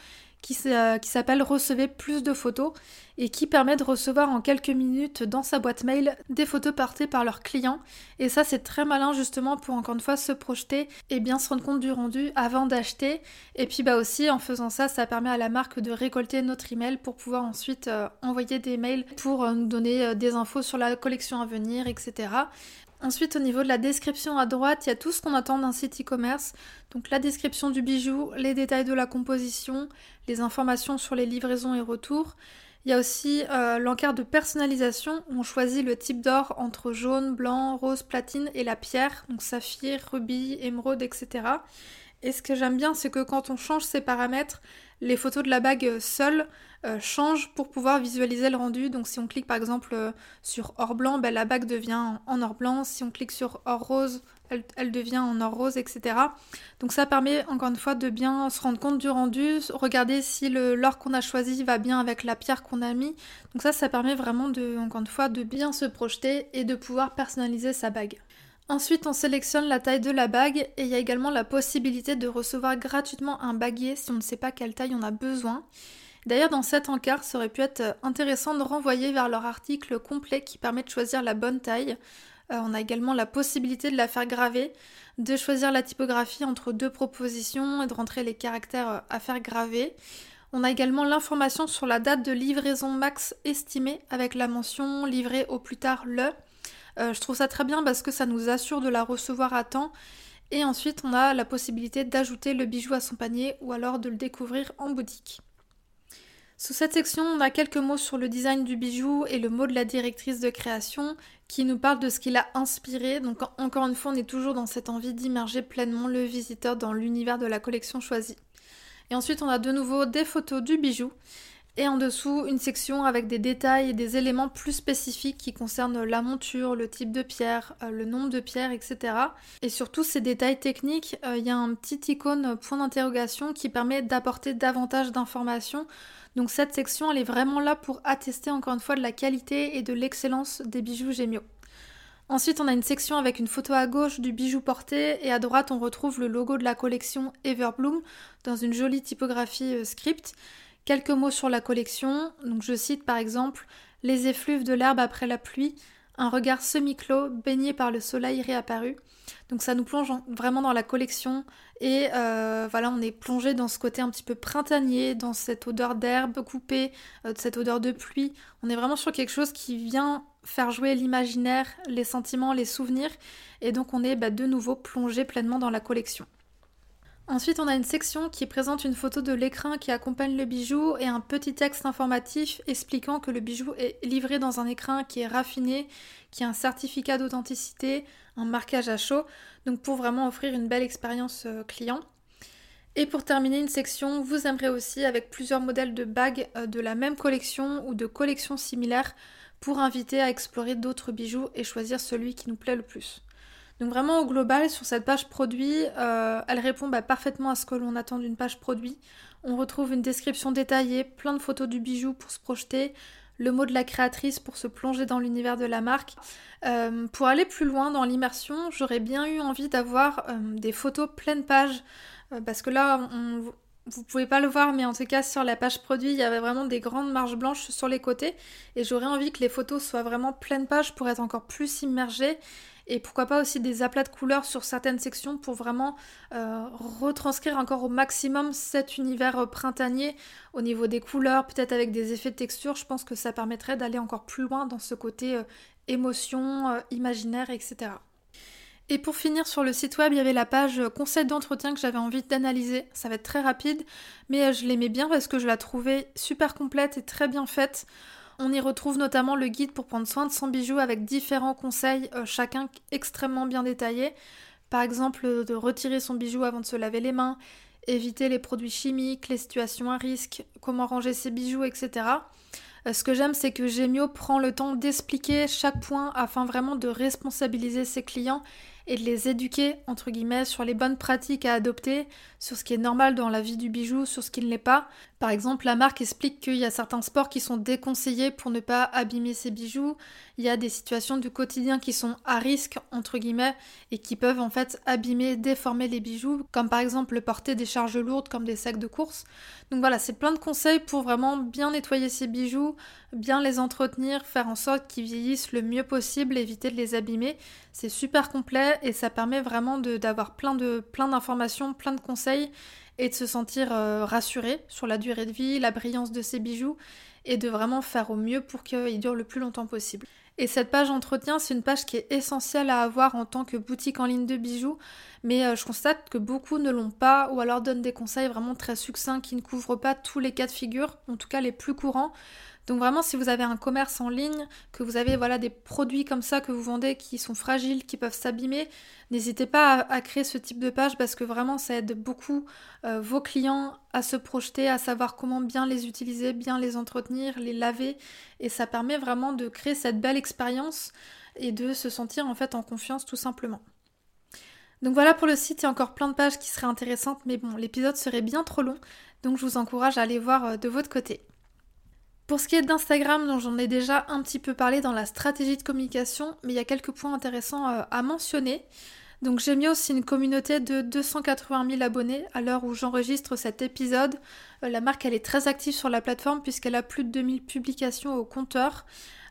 Speaker 1: qui, euh, s'appelle Recevez plus de photos et qui permet de recevoir en quelques minutes dans sa boîte mail des photos partées par leurs clients. Et ça, c'est très malin justement pour encore une fois se projeter et bien se rendre compte du rendu avant d'acheter. Et puis bah aussi en faisant ça, ça permet à la marque de récolter notre email pour pouvoir ensuite euh, envoyer des mails pour euh, nous donner des infos sur la collection à venir, etc. Ensuite, au niveau de la description à droite, il y a tout ce qu'on attend d'un site e-commerce. Donc la description du bijou, les détails de la composition, les informations sur les livraisons et retours. Il y a aussi euh, l'encart de personnalisation où on choisit le type d'or entre jaune, blanc, rose, platine et la pierre, donc saphir, rubis, émeraude, etc. Et ce que j'aime bien, c'est que quand on change ces paramètres, les photos de la bague seule euh, changent pour pouvoir visualiser le rendu. Donc si on clique par exemple euh, sur or blanc, ben, la bague devient en or blanc. Si on clique sur or rose, elle, devient en or rose, etc. Donc ça permet encore une fois de bien se rendre compte du rendu, regarder si l'or qu'on a choisi va bien avec la pierre qu'on a mis. Donc ça, ça permet vraiment encore une fois, de bien se projeter et de pouvoir personnaliser sa bague. Ensuite, on sélectionne la taille de la bague et il y a également la possibilité de recevoir gratuitement un baguier si on ne sait pas quelle taille on a besoin. D'ailleurs, dans cet encart, ça aurait pu être intéressant de renvoyer vers leur article complet qui permet de choisir la bonne taille. Euh, on a également la possibilité de la faire graver, de choisir la typographie entre deux propositions et de rentrer les caractères euh, à faire graver. On a également l'information sur la date de livraison max estimée avec la mention livrée au plus tard le. Euh, je trouve ça très bien parce que ça nous assure de la recevoir à temps. Et ensuite, on a la possibilité d'ajouter le bijou à son panier ou alors de le découvrir en boutique. Sous cette section, on a quelques mots sur le design du bijou et le mot de la directrice de création qui nous parle de ce qu'il a inspiré. Donc encore une fois, on est toujours dans cette envie d'immerger pleinement le visiteur dans l'univers de la collection choisie. Et ensuite, on a de nouveau des photos du bijou et en dessous une section avec des détails et des éléments plus spécifiques qui concernent la monture, le type de pierre, euh, le nombre de pierres, etc. Et surtout ces détails techniques, euh, il y a un petit icône point d'interrogation qui permet d'apporter davantage d'informations. Donc cette section elle est vraiment là pour attester encore une fois de la qualité et de l'excellence des bijoux Gemio. Ensuite, on a une section avec une photo à gauche du bijou porté et à droite, on retrouve le logo de la collection Everbloom dans une jolie typographie euh, script. Quelques mots sur la collection. Donc, je cite par exemple les effluves de l'herbe après la pluie, un regard semi-clos baigné par le soleil réapparu. Donc ça nous plonge vraiment dans la collection et euh, voilà, on est plongé dans ce côté un petit peu printanier, dans cette odeur d'herbe coupée, euh, cette odeur de pluie. On est vraiment sur quelque chose qui vient faire jouer l'imaginaire, les sentiments, les souvenirs et donc on est bah, de nouveau plongé pleinement dans la collection. Ensuite, on a une section qui présente une photo de l'écrin qui accompagne le bijou et un petit texte informatif expliquant que le bijou est livré dans un écrin qui est raffiné, qui a un certificat d'authenticité, un marquage à chaud, donc pour vraiment offrir une belle expérience euh, client. Et pour terminer une section, vous aimerez aussi avec plusieurs modèles de bagues euh, de la même collection ou de collections similaires pour inviter à explorer d'autres bijoux et choisir celui qui nous plaît le plus. Donc vraiment au global, sur cette page produit, euh, elle répond bah, parfaitement à ce que l'on attend d'une page produit. On retrouve une description détaillée, plein de photos du bijou pour se projeter, le mot de la créatrice pour se plonger dans l'univers de la marque. Euh, pour aller plus loin dans l'immersion, j'aurais bien eu envie d'avoir euh, des photos pleine page, parce que là, on, vous pouvez pas le voir, mais en tout cas sur la page produit, il y avait vraiment des grandes marges blanches sur les côtés, et j'aurais envie que les photos soient vraiment pleine page pour être encore plus immergées et pourquoi pas aussi des aplats de couleurs sur certaines sections pour vraiment euh, retranscrire encore au maximum cet univers euh, printanier au niveau des couleurs, peut-être avec des effets de texture. Je pense que ça permettrait d'aller encore plus loin dans ce côté euh, émotion, imaginaire, etc. Et pour finir sur le site web, il y avait la page conseil d'entretien que j'avais envie d'analyser. Ça va être très rapide, mais je l'aimais bien parce que je la trouvais super complète et très bien faite. On y retrouve notamment le guide pour prendre soin de son bijou avec différents conseils, euh, chacun extrêmement bien détaillés. Par exemple, de retirer son bijou avant de se laver les mains, éviter les produits chimiques, les situations à risque, comment ranger ses bijoux, etc. Euh, ce que j'aime, c'est que Gemio prend le temps d'expliquer chaque point afin vraiment de responsabiliser ses clients et de les éduquer, entre guillemets, sur les bonnes pratiques à adopter, sur ce qui est normal dans la vie du bijou, sur ce qui ne l'est pas. Par exemple, la marque explique qu'il y a certains sports qui sont déconseillés pour ne pas abîmer ses bijoux. Il y a des situations du quotidien qui sont à risque, entre guillemets, et qui peuvent en fait abîmer, déformer les bijoux, comme par exemple porter des charges lourdes comme des sacs de course. Donc voilà, c'est plein de conseils pour vraiment bien nettoyer ses bijoux, bien les entretenir, faire en sorte qu'ils vieillissent le mieux possible, éviter de les abîmer. C'est super complet et ça permet vraiment d'avoir plein de plein d'informations, plein de conseils et de se sentir euh, rassuré sur la durée de vie, la brillance de ses bijoux et de vraiment faire au mieux pour qu'ils durent le plus longtemps possible. Et cette page entretien, c'est une page qui est essentielle à avoir en tant que boutique en ligne de bijoux, mais euh, je constate que beaucoup ne l'ont pas ou alors donnent des conseils vraiment très succincts qui ne couvrent pas tous les cas de figure, en tout cas les plus courants. Donc vraiment, si vous avez un commerce en ligne, que vous avez voilà des produits comme ça que vous vendez qui sont fragiles, qui peuvent s'abîmer, n'hésitez pas à, créer ce type de page parce que vraiment ça aide beaucoup euh, vos clients à se projeter, à savoir comment bien les utiliser, bien les entretenir, les laver, et ça permet vraiment de créer cette belle expérience et de se sentir en fait en confiance tout simplement. Donc voilà pour le site, il y a encore plein de pages qui seraient intéressantes, mais bon, l'épisode serait bien trop long, donc je vous encourage à aller voir euh, de votre côté. Pour ce qui est d'Instagram, dont j'en ai déjà un petit peu parlé dans la stratégie de communication, mais il y a quelques points intéressants euh, à mentionner. Donc j'ai mis aussi une communauté de 280 000 abonnés à l'heure où j'enregistre cet épisode. Euh, la marque elle est très active sur la plateforme puisqu'elle a plus de 2000 publications au compteur.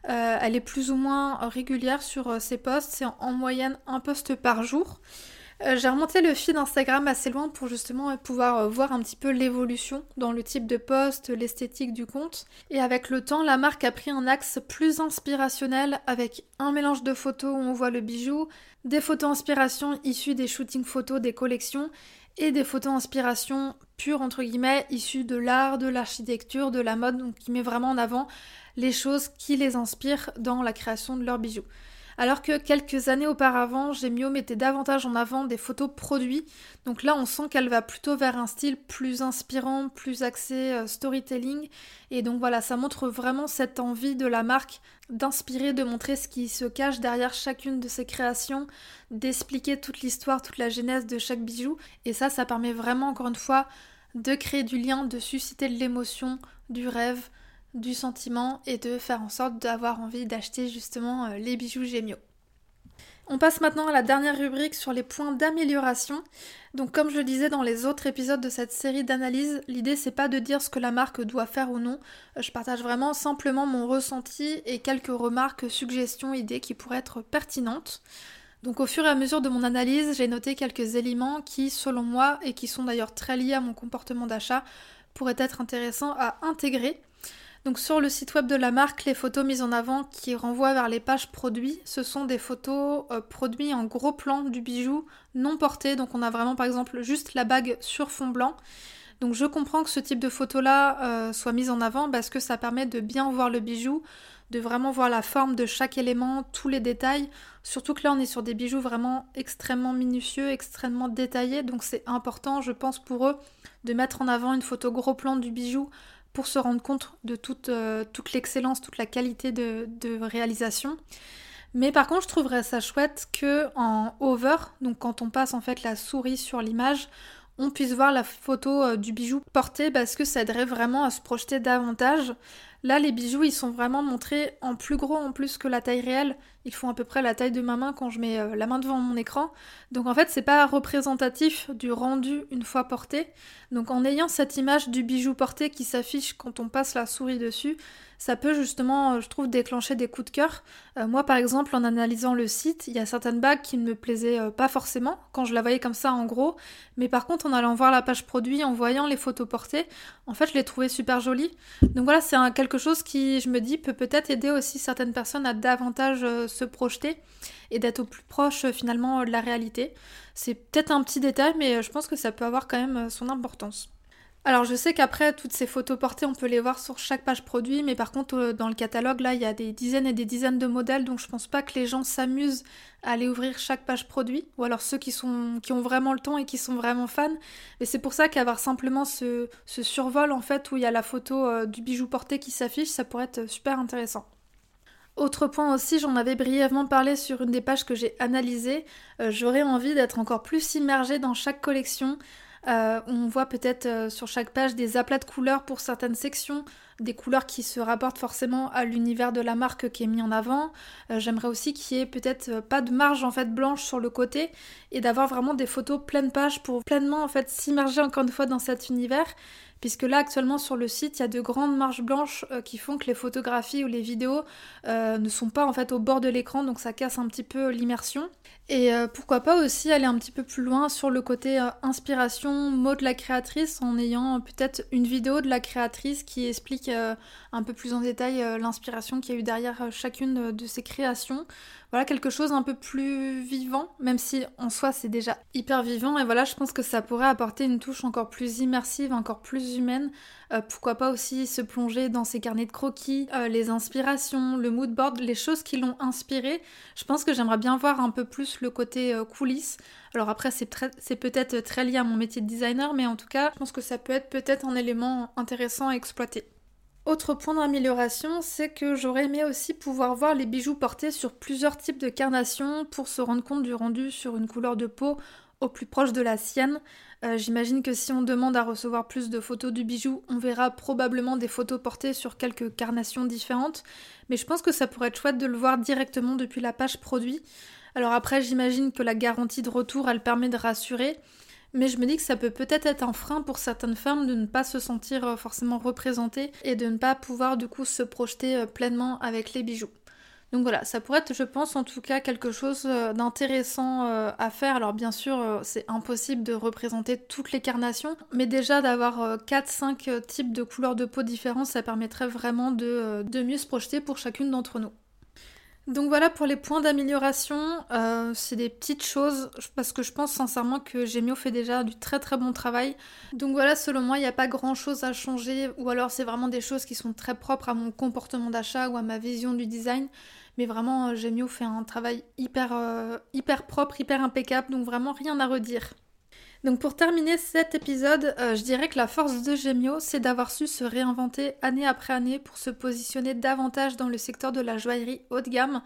Speaker 1: Elle est plus ou moins régulière sur ses posts, c'est en moyenne un post par jour. Euh, j'ai remonté le fil Instagram assez loin pour justement pouvoir euh, voir un petit peu l'évolution dans le type de post, l'esthétique du compte. Et avec le temps, la marque a pris un axe plus inspirationnel avec un mélange de photos où on voit le bijou, des photos inspiration issues des shootings photos des collections et des photos inspiration pures entre guillemets issues de l'art, de l'architecture, de la mode, donc qui met vraiment en avant les choses qui les inspirent dans la création de leurs bijoux alors que quelques années auparavant, Gemio mettait davantage en avant des photos produits. Donc là, on sent qu'elle va plutôt vers un style plus inspirant, plus axé euh, storytelling. Et donc voilà, ça montre vraiment cette envie de la marque d'inspirer, de montrer ce qui se cache derrière chacune de ses créations, d'expliquer toute l'histoire, toute la genèse de chaque bijou. Et ça, ça permet vraiment, encore une fois, de créer du lien, de susciter de l'émotion, du rêve, du sentiment et de faire en sorte d'avoir envie d'acheter justement euh, les bijoux Gémio. On passe maintenant à la dernière rubrique sur les points d'amélioration. Donc comme je le disais dans les autres épisodes de cette série d'analyses, l'idée c'est pas de dire ce que la marque doit faire ou non. Je partage vraiment simplement mon ressenti et quelques remarques, suggestions, idées qui pourraient être pertinentes. Donc au fur et à mesure de mon analyse, j'ai noté quelques éléments qui, selon moi, et qui sont d'ailleurs très liés à mon comportement d'achat, pourraient être intéressants à intégrer. Donc sur le site web de la marque, les photos mises en avant qui renvoient vers les pages produits, ce sont des photos euh, produits en gros plan du bijou non porté. Donc on a vraiment par exemple juste la bague sur fond blanc. Donc je comprends que ce type de photo-là euh, soit mise en avant parce que ça permet de bien voir le bijou, de vraiment voir la forme de chaque élément, tous les détails. Surtout que là, on est sur des bijoux vraiment extrêmement minutieux, extrêmement détaillés. Donc c'est important, je pense, pour eux de mettre en avant une photo gros plan du bijou pour se rendre compte de toute, euh, toute l'excellence, toute la qualité de, réalisation. Mais par contre, je trouverais ça chouette que en over, donc quand on passe en fait la souris sur l'image, on puisse voir la photo euh, du bijou porté parce que ça aiderait vraiment à se projeter davantage. Là, les bijoux, ils sont vraiment montrés en plus gros en plus que la taille réelle. Ils font à peu près la taille de ma main quand je mets euh, la main devant mon écran. Donc en fait, c'est pas représentatif du rendu une fois porté. Donc en ayant cette image du bijou porté qui s'affiche quand on passe la souris dessus, ça peut justement, euh, je trouve, déclencher des coups de cœur. Euh, moi, par exemple, en analysant le site, il y a certaines bagues qui ne me plaisaient euh, pas forcément quand je la voyais comme ça en gros, mais par contre, en allant voir la page produit, en voyant les photos portées, en fait, je les trouvais super jolies. Donc voilà, c'est quelque chose qui, je me dis, peut peut-être aider aussi certaines personnes à davantage se projeter et d'être au plus proche finalement de la réalité. C'est peut-être un petit détail, mais je pense que ça peut avoir quand même son importance. Alors je sais qu'après toutes ces photos portées on peut les voir sur chaque page produit mais par contre euh, dans le catalogue là il y a des dizaines et des dizaines de modèles donc je pense pas que les gens s'amusent à aller ouvrir chaque page produit ou alors ceux qui sont qui ont vraiment le temps et qui sont vraiment fans mais c'est pour ça qu'avoir simplement ce, survol en fait où il y a la photo euh, du bijou porté qui s'affiche ça pourrait être super intéressant. Autre point aussi, j'en avais brièvement parlé sur une des pages que j'ai analysées, euh, j'aurais envie d'être encore plus immergée dans chaque collection, euh, on voit peut-être euh, sur chaque page des aplats de couleurs pour certaines sections, des couleurs qui se rapportent forcément à l'univers de la marque qui est mis en avant. J'aimerais aussi qu'il y ait peut-être pas de marge en fait blanche sur le côté et d'avoir vraiment des photos pleines pages pour pleinement en fait s'immerger encore une fois dans cet univers puisque là actuellement sur le site il y a de grandes marges blanches qui font que les photographies ou les vidéos ne sont pas en fait au bord de l'écran donc ça casse un petit peu l'immersion. Et euh, pourquoi pas aussi aller un petit peu plus loin sur le côté euh, inspiration, mot de la créatrice, en ayant peut-être une vidéo de la créatrice qui explique euh, un peu plus en détail l'inspiration qu'il y a eu derrière chacune de ses créations. Voilà, quelque chose un peu plus vivant, même si en soi c'est déjà hyper vivant. Et voilà, je pense que ça pourrait apporter une touche encore plus immersive, encore plus humaine. pourquoi pas aussi se plonger dans ses carnets de croquis, les inspirations, le mood board, les choses qui l'ont inspiré. Je pense que j'aimerais bien voir un peu plus le côté euh, coulisses. Alors après, c'est, peut-être très lié à mon métier de designer, mais en tout cas, je pense que ça peut être peut-être un élément intéressant à exploiter. Autre point d'amélioration, c'est que j'aurais aimé aussi pouvoir voir les bijoux portés sur plusieurs types de carnations pour se rendre compte du rendu sur une couleur de peau au plus proche de la sienne. Euh, j'imagine que si on demande à recevoir plus de photos du bijou, on verra probablement des photos portées sur quelques carnations différentes, mais je pense que ça pourrait être chouette de le voir directement depuis la page produit. Alors après, j'imagine que la garantie de retour, elle permet de rassurer, mais je me dis que ça peut peut-être être un frein pour certaines femmes de ne pas se sentir euh, forcément représentées et de ne pas pouvoir du coup se projeter euh, pleinement avec les bijoux. Donc voilà, ça pourrait être, je pense, en tout cas quelque chose euh, d'intéressant à faire. Alors bien sûr, c'est impossible de représenter toutes les carnations, mais déjà d'avoir 4-5 types de couleurs de peau différentes, ça permettrait vraiment de mieux se projeter pour chacune d'entre nous. Donc voilà pour les points d'amélioration, euh, c'est des petites choses parce que je pense sincèrement que Gemio fait déjà du très très bon travail. Donc voilà, selon moi, il n'y a pas grand chose à changer ou alors c'est vraiment des choses qui sont très propres à mon comportement d'achat ou à ma vision du design. Mais vraiment, euh, Gemio fait un travail hyper, euh, hyper propre, hyper impeccable, donc vraiment rien à redire. Donc pour terminer cet épisode, euh, je dirais que la force de Gemio, c'est d'avoir su se réinventer année après année pour se positionner davantage dans le secteur de la joaillerie haut de gamme.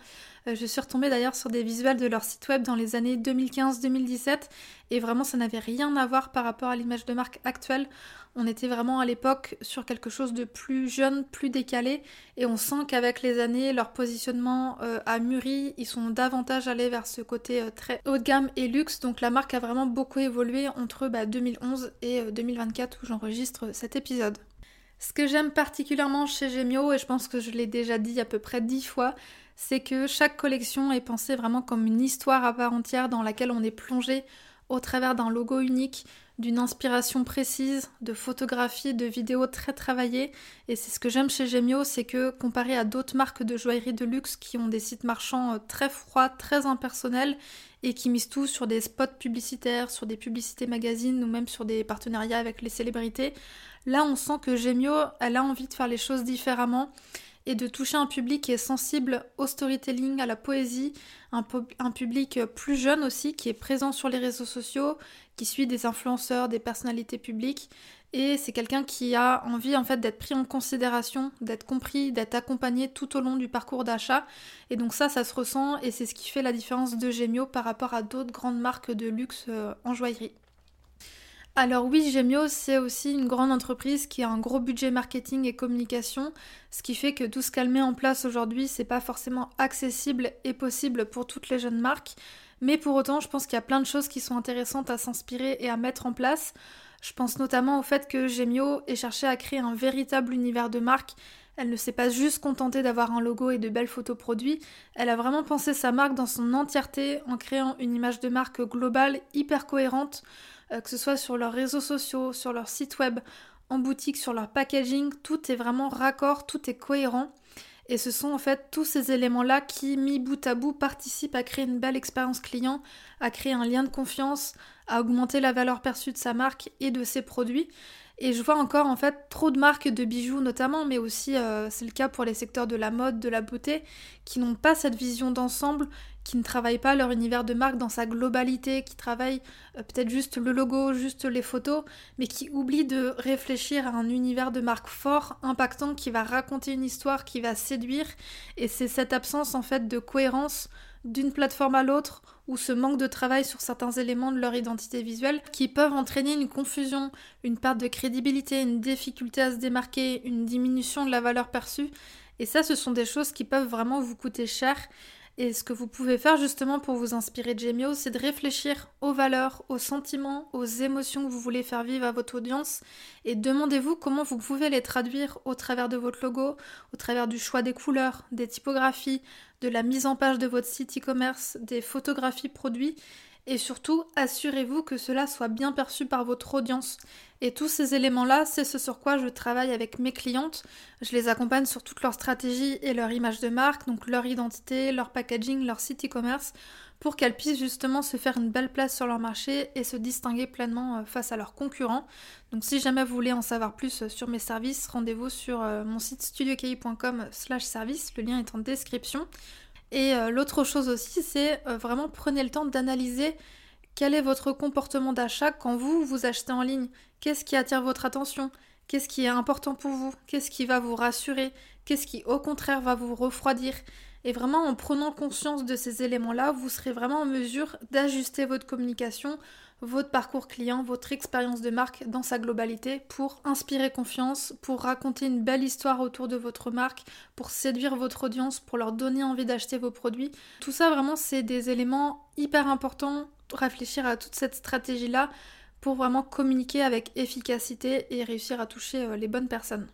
Speaker 1: Euh, je suis retombée d'ailleurs sur des visuels de leur site web dans les années 2015-2017 et vraiment ça n'avait rien à voir par rapport à l'image de marque actuelle. On était vraiment à l'époque sur quelque chose de plus jeune, plus décalé et on sent qu'avec les années, leur positionnement euh, a mûri, ils sont davantage allés vers ce côté euh, très haut de gamme et luxe. Donc la marque a vraiment beaucoup évolué entre 2011 bah, et 2024 où j'enregistre cet épisode. Ce que j'aime particulièrement chez Gemio, et je pense que je l'ai déjà dit à peu près dix fois, c'est que chaque collection est pensée vraiment comme une histoire à part entière dans laquelle on est plongé au travers d'un logo unique, d'une inspiration précise, de photographies, de vidéos très travaillées. Et c'est ce que j'aime chez Gemio, c'est que comparé à d'autres marques de joaillerie de luxe qui ont des sites marchands euh, très froids, très impersonnels et qui misent tout sur des spots publicitaires, sur des publicités magazines ou même sur des partenariats avec les célébrités, Là, on sent que Gemio, elle a envie de faire les choses différemment et de toucher un public qui est sensible au storytelling, à la poésie, un, public plus jeune aussi qui est présent sur les réseaux sociaux, qui suit des influenceurs, des personnalités publiques et c'est quelqu'un qui a envie en fait d'être pris en considération, d'être compris, d'être accompagné tout au long du parcours d'achat et donc ça ça se ressent et c'est ce qui fait la différence de Gemio par rapport à d'autres grandes marques de luxe euh, en joaillerie. Alors oui, Gemio, c'est aussi une grande entreprise qui a un gros budget marketing et communication, ce qui fait que tout ce qu'elle met en place aujourd'hui, c'est pas forcément accessible et possible pour toutes les jeunes marques. Mais pour autant, je pense qu'il y a plein de choses qui sont intéressantes à s'inspirer et à mettre en place. Je pense notamment au fait que Gemio ait cherché à créer un véritable univers de marque. Elle ne s'est pas juste contentée d'avoir un logo et de belles photos produits, elle a vraiment pensé sa marque dans son entièreté en créant une image de marque globale hyper cohérente que ce soit sur leurs réseaux sociaux, sur leur site web, en boutique, sur leur packaging, tout est vraiment raccord, tout est cohérent. Et ce sont en fait tous ces éléments-là qui, mis bout à bout, participent à créer une belle expérience client, à créer un lien de confiance, à augmenter la valeur perçue de sa marque et de ses produits. Et je vois encore en fait trop de marques de bijoux notamment, mais aussi euh, c'est le cas pour les secteurs de la mode, de la beauté, qui n'ont pas cette vision d'ensemble, qui ne travaillent pas leur univers de marque dans sa globalité, qui travaillent euh, peut-être juste le logo, juste les photos, mais qui oublient de réfléchir à un univers de marque fort, impactant, qui va raconter une histoire, qui va séduire. Et c'est cette absence en fait de cohérence d'une plateforme à l'autre ou ce manque de travail sur certains éléments de leur identité visuelle qui peuvent entraîner une confusion, une perte de crédibilité, une difficulté à se démarquer, une diminution de la valeur perçue. Et ça, ce sont des choses qui peuvent vraiment vous coûter cher et ce que vous pouvez faire justement pour vous inspirer de Gemio, c'est de réfléchir aux valeurs, aux sentiments, aux émotions que vous voulez faire vivre à votre audience. Et demandez-vous comment vous pouvez les traduire au travers de votre logo, au travers du choix des couleurs, des typographies, de la mise en page de votre site e-commerce, des photographies produits et surtout assurez-vous que cela soit bien perçu par votre audience. Et tous ces éléments-là, c'est ce sur quoi je travaille avec mes clientes. Je les accompagne sur toute leur stratégie et leur image de marque, donc leur identité, leur packaging, leur site e-commerce, pour qu'elles puissent justement se faire une belle place sur leur marché et se distinguer pleinement euh, face à leurs concurrents. Donc si jamais vous voulez en savoir plus euh, sur mes services, rendez-vous sur euh, mon site studioki.com slash service, le lien est en description. Et euh, l'autre chose aussi, c'est euh, vraiment prenez le temps d'analyser quel est votre comportement d'achat quand vous vous achetez en ligne. Qu'est-ce qui attire votre attention? Qu'est-ce qui est important pour vous? Qu'est-ce qui va vous rassurer? Qu'est-ce qui au contraire va vous refroidir? Et vraiment en prenant conscience de ces éléments-là, vous serez vraiment en mesure d'ajuster votre communication votre parcours client, votre expérience de marque dans sa globalité pour inspirer confiance, pour raconter une belle histoire autour de votre marque, pour séduire votre audience, pour leur donner envie d'acheter vos produits. Tout ça vraiment c'est des éléments hyper importants, réfléchir à toute cette stratégie-là pour vraiment communiquer avec efficacité et réussir à toucher euh, les bonnes personnes.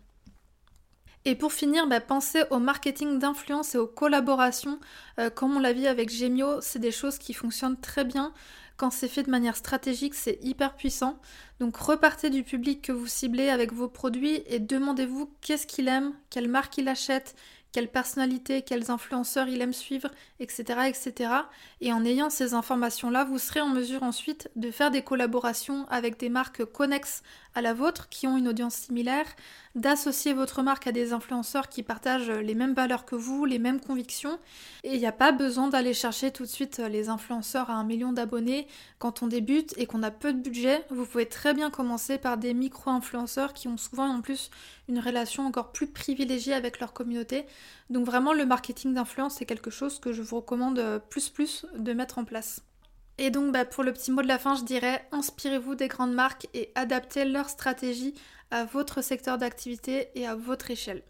Speaker 1: Et pour finir, bah, pensez au marketing d'influence et aux collaborations. Euh, comme on l'a vu avec Gemio, c'est des choses qui fonctionnent très bien. Quand c'est fait de manière stratégique, c'est hyper puissant. Donc repartez du public que vous ciblez avec vos produits et demandez-vous qu'est-ce qu'il aime, quelle marque il achète, quelle personnalité, quels influenceurs il aime suivre, etc., etc. Et en ayant ces informations-là, vous serez en mesure ensuite de faire des collaborations avec des marques connexes à la vôtre, qui ont une audience similaire, d'associer votre marque à des influenceurs qui partagent les mêmes valeurs que vous, les mêmes convictions. Et il n'y a pas besoin d'aller chercher tout de suite les influenceurs à un million d'abonnés quand on débute et qu'on a peu de budget. Vous pouvez très bien commencer par des micro-influenceurs qui ont souvent en plus une relation encore plus privilégiée avec leur communauté. Donc vraiment le marketing d'influence c'est quelque chose que je vous recommande plus plus de mettre en place. Et donc bah, pour le petit mot de la fin, je dirais inspirez-vous des grandes marques et adaptez leur stratégie à votre secteur d'activité et à votre échelle.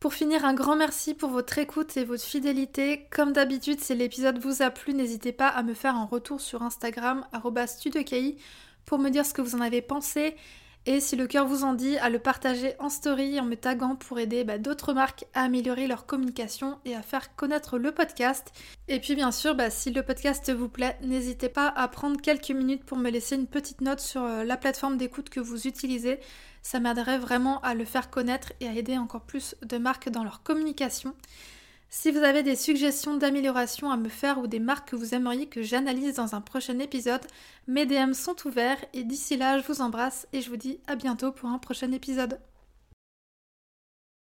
Speaker 1: Pour finir, un grand merci pour votre écoute et votre fidélité. Comme d'habitude, si l'épisode vous a plu, n'hésitez pas à me faire un retour sur Instagram, studioki, pour me dire ce que vous en avez pensé et si le cœur vous en dit, à le partager en story en me taguant pour aider bah, d'autres marques à améliorer leur communication et à faire connaître le podcast. Et puis bien sûr, bah, si le podcast vous plaît, n'hésitez pas à prendre quelques minutes pour me laisser une petite note sur euh, la plateforme d'écoute que vous utilisez. Ça m'aiderait vraiment à le faire connaître et à aider encore plus de marques dans leur communication. Si vous avez des suggestions d'amélioration à me faire ou des marques que vous aimeriez que j'analyse dans un prochain épisode, mes DM sont ouverts et d'ici là je vous embrasse et je vous dis à bientôt pour un prochain épisode.